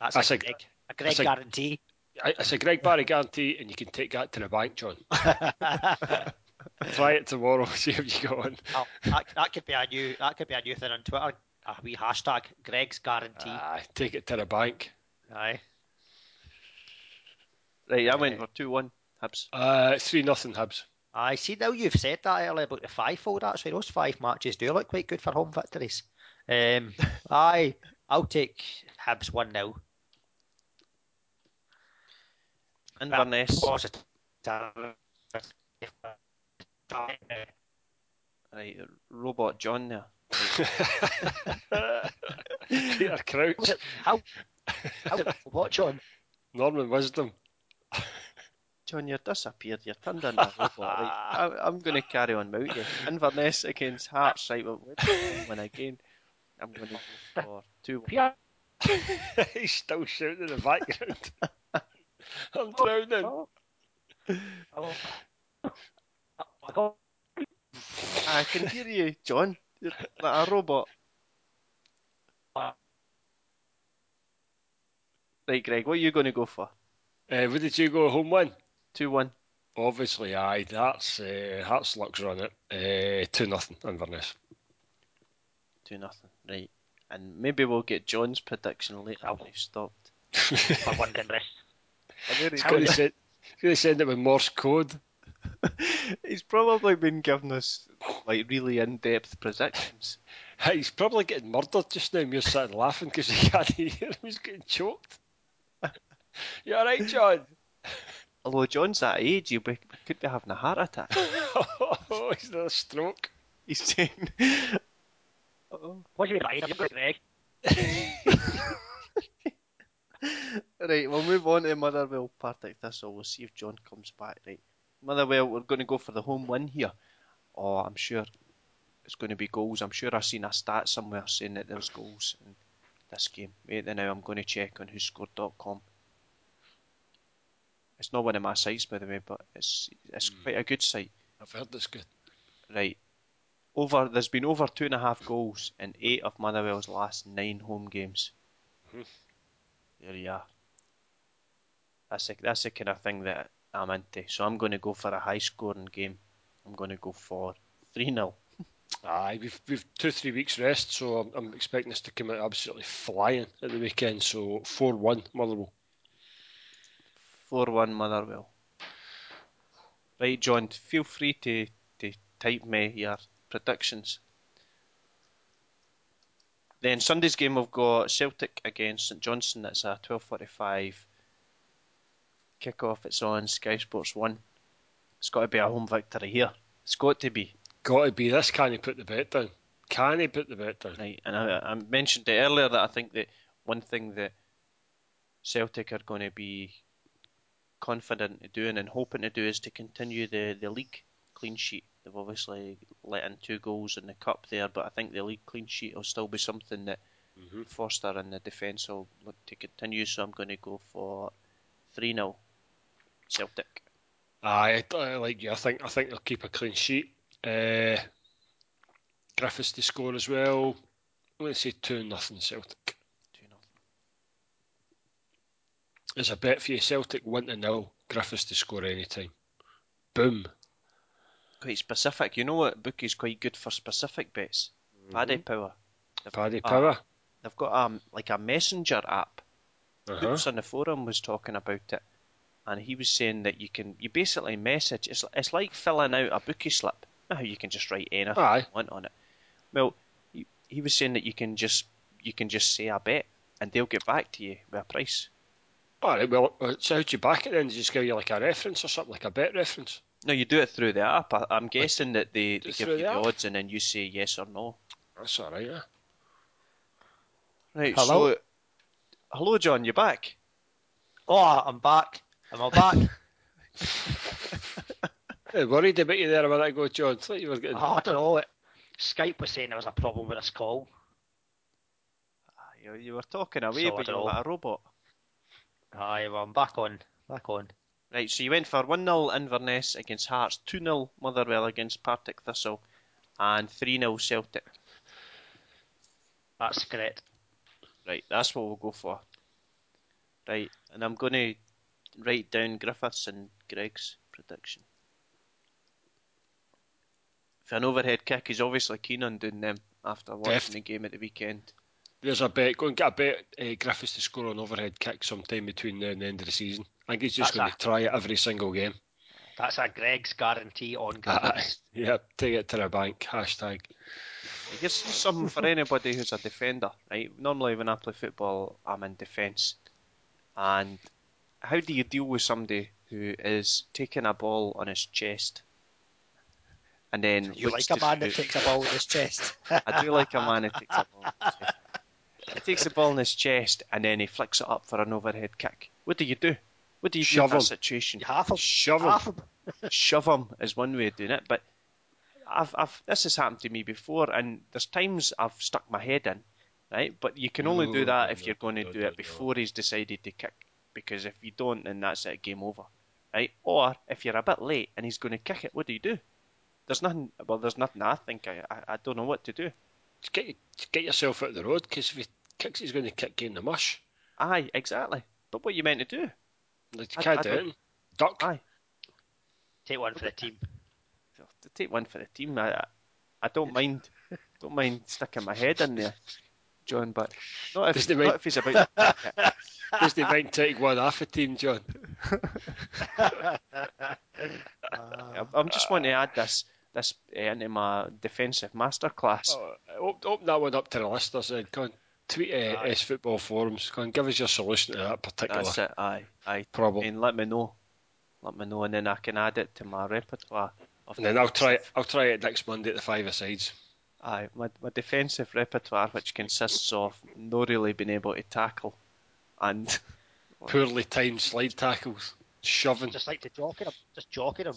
that's, That's a a- Greg. A Greg that's a- guarantee. It's a Greg Barry guarantee, and you can take that to the bank, John. Try it tomorrow. See if you got one. Oh, that, that could be a new that could be a new thing on Twitter. A wee hashtag Greg's guarantee. Aye, take it to the bank. Aye. Right, I went for two one. Hibs. Uh, three nothing Hibs. I see now you've said that earlier about the five-fold. Actually, those five matches do look quite good for home victories. Um, aye, I'll take Hibs one 0 Inverness. Right, robot John there. Peter Crouch, How? How? What, John? Norman Wisdom. John, you're disappeared. You're turned into a robot. Right? I, I'm going to carry on without you. Inverness against Hearts. Right, well, win again. I'm going to go for 2 He's still shouting in the background. I'm drowning. Oh. I can hear you, John. You're like a robot. Right, Greg, what are you going to go for? Uh, what did you go home win? 2 1. Obviously, aye. That's uh, Hearts Lux run it. Uh, two nothing Inverness. 2 nothing. Right. And maybe we'll get John's prediction later when he's stopped. For one din rest. He's going to send, going to send it with Morse code. He's probably been giving us like really in-depth predictions. He's probably getting murdered just now. and We're sitting laughing because he can't hear him. He's getting choked. You all right, John? Although John's that age, he be, could be having a heart attack. oh, he's had a stroke. He's saying, oh. What do you mean, by Greg? Right, we'll move on to Motherwell Partick Thistle. We'll see if John comes back. Right, Motherwell, we're going to go for the home win here. Oh, I'm sure it's going to be goals. I'm sure I've seen a stat somewhere saying that there's goals in this game. Wait then now, I'm going to check on whoscored.com. It's not one of my sites, by the way, but it's it's quite a good site. I've heard this good. Right. Over there's been over two and a half goals in eight of Motherwell's last nine home games. Mhm. There you are. That's the, that's the kind of thing that I'm into. So I'm going to go for a high scoring game. I'm going to go for 3 0. Aye, we've we've two three weeks rest, so I'm, I'm expecting us to come out absolutely flying at the weekend. So four one Motherwell. 4 1 Motherwell. Right, John, feel free to, to type me your predictions. Then Sunday's game we've got Celtic against St Johnstone. That's a 12:45 kick-off. It's on Sky Sports One. It's got to be a home victory here. It's got to be. Got to be this. Can he put the bet down? Can he put the bet down? Right, and I, I mentioned it earlier that I think that one thing that Celtic are going to be confident in doing and hoping to do is to continue the, the league clean sheet. They've obviously let in two goals in the cup there, but I think the league clean sheet will still be something that Mm-hmm. Forster and the defence will look to continue. So I'm going to go for three 0 Celtic. I, I like you. I think I think they'll keep a clean sheet. Uh, Griffiths to score as well. I'm going to say two nothing Celtic. Two 0 There's a bet for you. Celtic one to nil. Griffiths to score any time. Boom. Quite specific. You know what? Bookie's quite good for specific bets. Paddy Power. They've Paddy got Power. They've got um like a messenger app. Uh-huh. On the forum was talking about it, and he was saying that you can you basically message. It's it's like filling out a bookie slip. You can just write anything Aye. you want on it. Well, he, he was saying that you can just you can just say a bet, and they'll get back to you with a price. All right. Well, so how'd you back it then? Did you just give you like a reference or something, like a bet reference? No, you do it through the app. I, I'm guessing that they, they give you the the odds, and then you say yes or no. That's all right. Yeah. Right. Hello? So, hello, John. You back? Oh, I'm back. Am I back? Hey, worried about you there a minute ago, John. Thought you were getting. oh, I don't know. Skype was saying there was a problem with this call. Ah, You, you were talking away, So, I but you don't were know. like a robot. Aye, well, I'm back on. Back on. Right, so you went for 1 0 Inverness against Hearts, 2 0 Motherwell against Partick Thistle, and 3 0 Celtic. That's correct. Right, that's what we'll go for. Right, and I'm going to write down Griffiths and Greg's prediction. For an overhead kick, he's obviously keen on doing them after watching Def- the game at the weekend. There's a bet. Go and get a bet. Uh, Griffiths to score an overhead kick sometime between now and the end of the season. I think he's just That's going a- to try it every single game. That's a Greg's guarantee on Aye. Griffiths. yeah, take it to the bank. Hashtag. Here's something for anybody who's a defender, right? Normally, when I play football, I'm in defence. And how do you deal with somebody who is taking a ball on his chest and then You looks like a man that takes a ball in his chest. I do like a man who takes a ball in. He takes the ball in his chest and then he flicks it up for an overhead kick. What do you do? What do you do Shove in him. that situation? You half him. Shove him. Half him. shove him is one way of doing it, but I've, I've this has happened to me before, and there's times I've stuck my head in, right? But you can only do No, that no, if you're going to no, do no, it no. before he's decided to kick, because if you don't, then that's it, game over, right? Or if you're a bit late and he's going to kick it, what do you do? There's nothing. Well, there's nothing. I think I, I, I don't know what to do. Just get, get yourself out of the road because if he kicks, he's going to kick you in the mush. Aye, exactly. But what you meant to do? Like, I- you can't I do don't- it. Duck. Aye, Take one for the team. to take one for the team. I, I- I don't mind. Don't mind sticking my head in there, John. But not if, Doesn't mind- if he's about. to kick it. Just the mind take one off the team, John. I'm- I'm just wanting to add this this uh, into my defensive masterclass. Oh, open, open that one up to the listeners and go on, tweet uh, Aye. S Football Forums. Go and give us your solution to that particular That's it. Aye, aye. problem. And let me know. Let me know, and then I can add it to my repertoire. And then I'll try. defensive- I'll try it next Monday at the five sides. Aye, my, my defensive repertoire, which consists of not really being able to tackle, and Poorly timed slide tackles, shoving, Just like to jockey him. Just jockey him.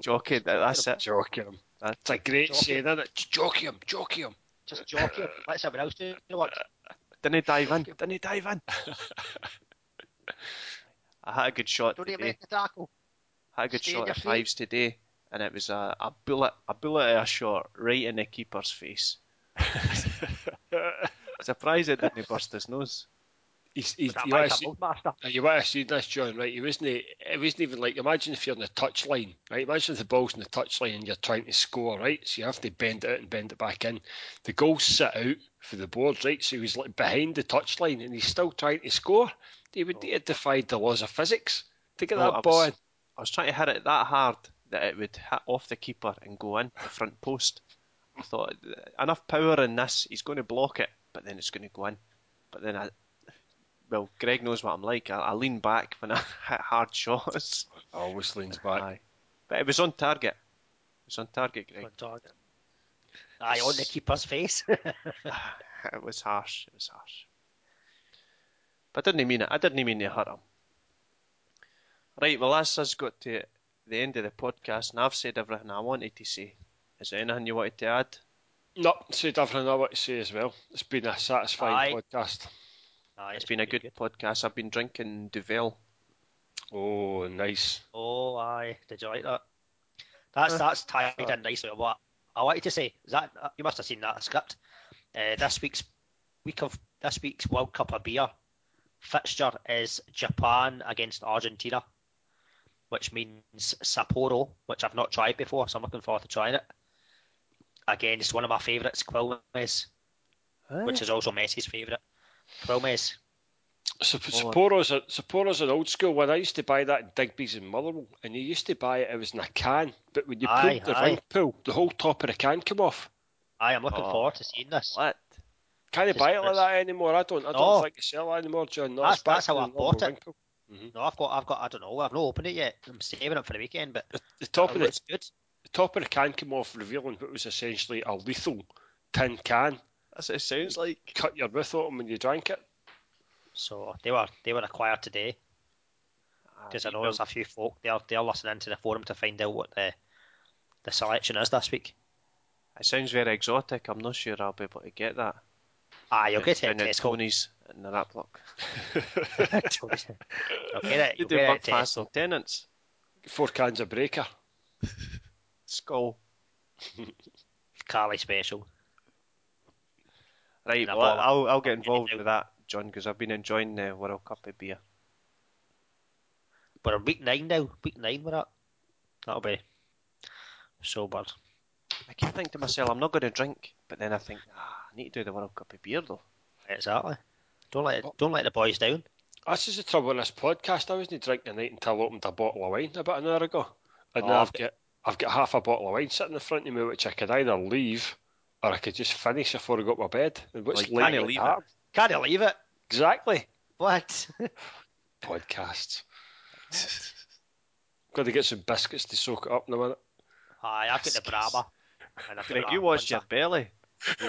Jockey. that- That's it. jockey him. That's It's a great Jockey. saying, isn't it? Just jockey him, jockey him. Just jockey him. Let someone else do the work. Didn't he dive in. Didn't he dive in. I had a good shot Don't even today. make the tackle. had a good Stay shot at your feet. fives today, and it was a, a bullet, a bullet of a shot right in the keeper's face. Surprised it didn't burst his nose. He's, he's, you want Micah to see, Moldmaster. uh, you see this, John? Right? He wasn't. It wasn't even like imagine if you're on the touch line, right? Imagine if the ball's in the touch line and you're trying to score, right? So you have to bend it out and bend it back in. The goal's sit out for the board, right? So he's like behind the touch line and he's still trying to score. He would had defied the laws of physics to get Well, that I ball was- in. I was trying to hit it that hard that it would hit off the keeper and go in the front post. I thought enough power in this, he's going to block it, but then it's going to go in. But then I, well, Greg knows what I'm like. I, I lean back when I hit hard shots. Always leans back. Aye. But it was on target. It was on target, Greg. On target. Aye, on the keeper's face. Ah, it was harsh. It was harsh. But I didn't mean it. I didn't mean to hurt him. Right, well, that's us got to the end of the podcast, and I've said everything I wanted to say. Is there anything you wanted to add? No, said everything I want to say as well. It's been a satisfying Aye. podcast. Aye, It's been a good, podcast. I've been drinking Duvel. Oh, nice. Oh, aye. Did you like that? That's uh, that's tied uh, in nicely with what I wanted to say. Is that uh, you must have seen that script? Uh, this week's week of this week's World Cup of beer fixture is Japan against Argentina, which means Sapporo, which I've not tried before, so I'm looking forward to trying it. Again, it's one of my favourites, Quilmes, which eh. is also Messi's favourite. Oh. Sapporo's, a, Sapporo's an old school one. I used to buy that in Digby's in Motherwell, and you used to buy it, it was in a can, but when you Aye, pulled the aye. ring pull, the whole top of the can came off. Aye, I'm looking Oh. forward to seeing this. What? Can't you buy it like that anymore? I don't. I don't No. think you sell it anymore, John. No, That's- that's how I the bought it. pull. Mm-hmm. No, I've got, I've got, I don't know, I've not opened it yet. I'm saving it for the weekend, but The top of the, good. the top of the can came off, revealing what was essentially a lethal tin can. That's what it sounds like. Cut your mouth open when you drank it. So they were, they were acquired today because I know there's a few folk they're they're listening to the forum to find out what the the selection is this week. It sounds very exotic. I'm not sure I'll be able to get that. Ah, you'll get it at Down at Tesco. Tony's in the Rap Block. you'll get it. You You'll do get it bug at pass Tesco. on Tennent's. Four cans of breaker. Skol. Carly special. Right, well, I'll, I'll get I'll get it involved with that, John, because I've been enjoying the World Cup of beer. We're on week nine now. Week nine we're at. That'll be so bad. I keep thinking to myself, I'm not going to drink, but then I think, ah, I need to do the World Cup of beer though. Exactly. Don't let it, don't let the boys down. This is the trouble in this podcast. I wasn't drinking tonight until I opened a bottle of wine about an hour ago, and Oh, now I've I've got I've got half a bottle of wine sitting in front of me, which I could either leave or I could just finish before I go to my bed. And what's Well, can't like leave that? it. Can't you leave it? Exactly. What? Podcasts. Got to get some biscuits to soak it up in a minute. Aye, I've got the Brahma. And I've Greg, you washed your belly.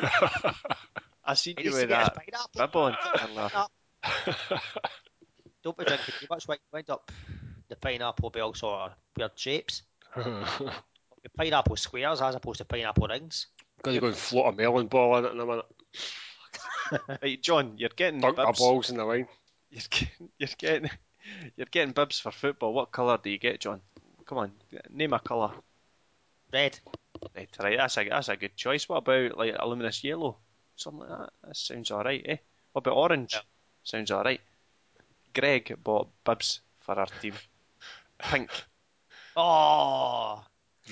I seen you needs to with that bib on. Don't be drinking too much. Wind wind up the pineapple be also uh, weird shapes. The pineapple squares as opposed to pineapple rings. Got to go and float a melon ball in it in a minute. Right, John, you're getting Dunk my bibs. balls in the wine. You're getting, you're getting, you're getting bibs for football. What colour do you get, John? Come on, name a colour. Red. Right, right, that's a that's a good choice. What about like a luminous yellow, something like that? That sounds all right, eh? What about orange? Yeah. Sounds all right. Greg bought bibs for our team. Pink. Oh,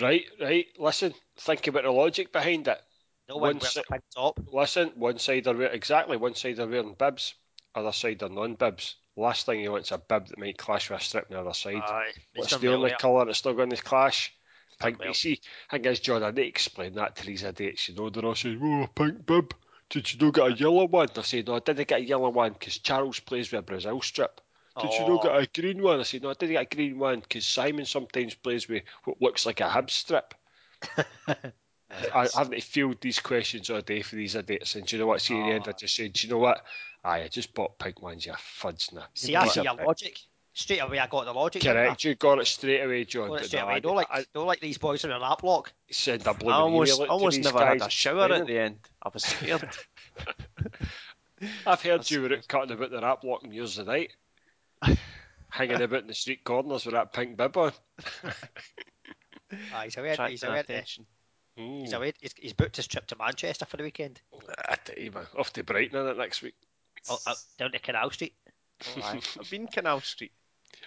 Right, right. Listen, think about the logic behind it. no One one si- top. Listen, one side are wearing, exactly one side are wearing bibs, other side are non-bibs. Last thing you want is a bib that might clash with a strip on the other side. Aye, What's the only colour that's still going to clash? Pink. You see, I guess John, I need to explain that to these idiots. You know, they're all saying, "Oh, a pink bib. Did you not get a yellow one?" I say, "No, I didn't get a yellow one because Charles plays with a Brazil strip." Did you not get a green one? I said, "No, I didn't get a green one because Simon sometimes plays with what looks like a Hibs strip." I, I haven't field these questions all day for these idiots, and do you know what? See, in the end, I Oh. just said, "Do you know what? Aye, I just bought pink ones. You fuds now." See, I see your logic. Straight away, I got the logic. Correct, you got it straight away, John. Got it straight no, away. I- Don't like, I, don't like these boys in a lap lock. send a I almost email out to almost never guys had a shower at the end. I was scared. I've heard you were cutting about the rap lock and yours the night. Hanging about in the street corners with that pink bib on. Aye, he's away. He's away. attention. Mm. He's away. He's, he's booked his trip to Manchester for the weekend. I tell you, man. Off to Brighton in it next week. Oh, uh, down to Canal Street. Oh. I've been Canal Street.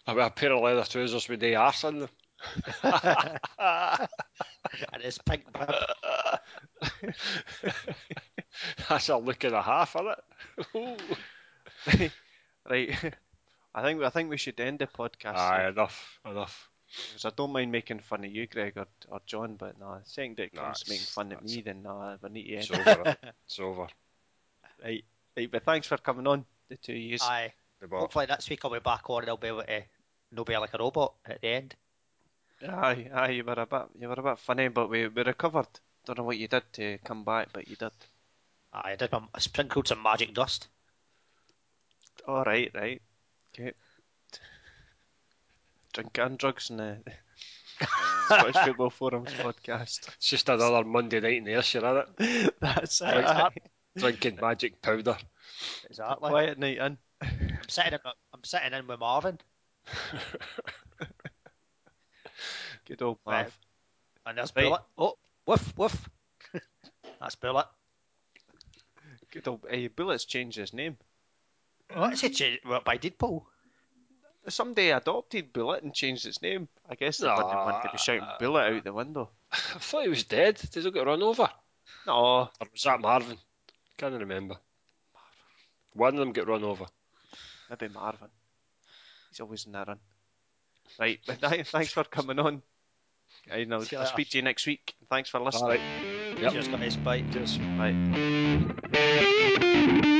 I wear a pair of leather trousers with the arse on them. and his pink bib. That's a look and a half, isn't it? right. I think I think we should end the podcast. Aye, enough, enough. Because I don't mind making fun of you, Greg or, or John, but no, second it Nah, comes to making fun of that's- me, then no, we need to It's over. it. It's over. Right, right, but thanks for coming on, the two years. Aye. The. Hopefully next week I'll be back on and I'll be able to no be like a robot at the end. Aye, aye, you were a bit, you were a bit funny, but we, we recovered. Don't know what you did to come back, but you did. Aye, I did my, I sprinkled some magic dust. All right, right, okay. Drink and drugs in the Scottish Football Forums podcast. It's just another Monday night in the Ayrshire, isn't it? That's it. that. Drinking magic powder. Exactly. Quiet night in. I'm sitting in, I'm sitting in with Marvin, Good old Right. And there's Right. Bullet. Oh, woof woof. That's Bullet. Good old. Hey, Bullet's changed his name. What is it? What by Deadpool? Somebody adopted Bullet and changed its name. I guess they didn't want to be shouting Bullet out the window. I thought he was dead. Did he get run over? No, Or was that Marvin? Can't remember. One of them get run over. maybe Marvin. He's always in that run. Right, but th- thanks for coming on. I know. I'll later. speak to you next week. Thanks for listening. All right. Yep. Cheers, guys. Bye. Cheers. Bye.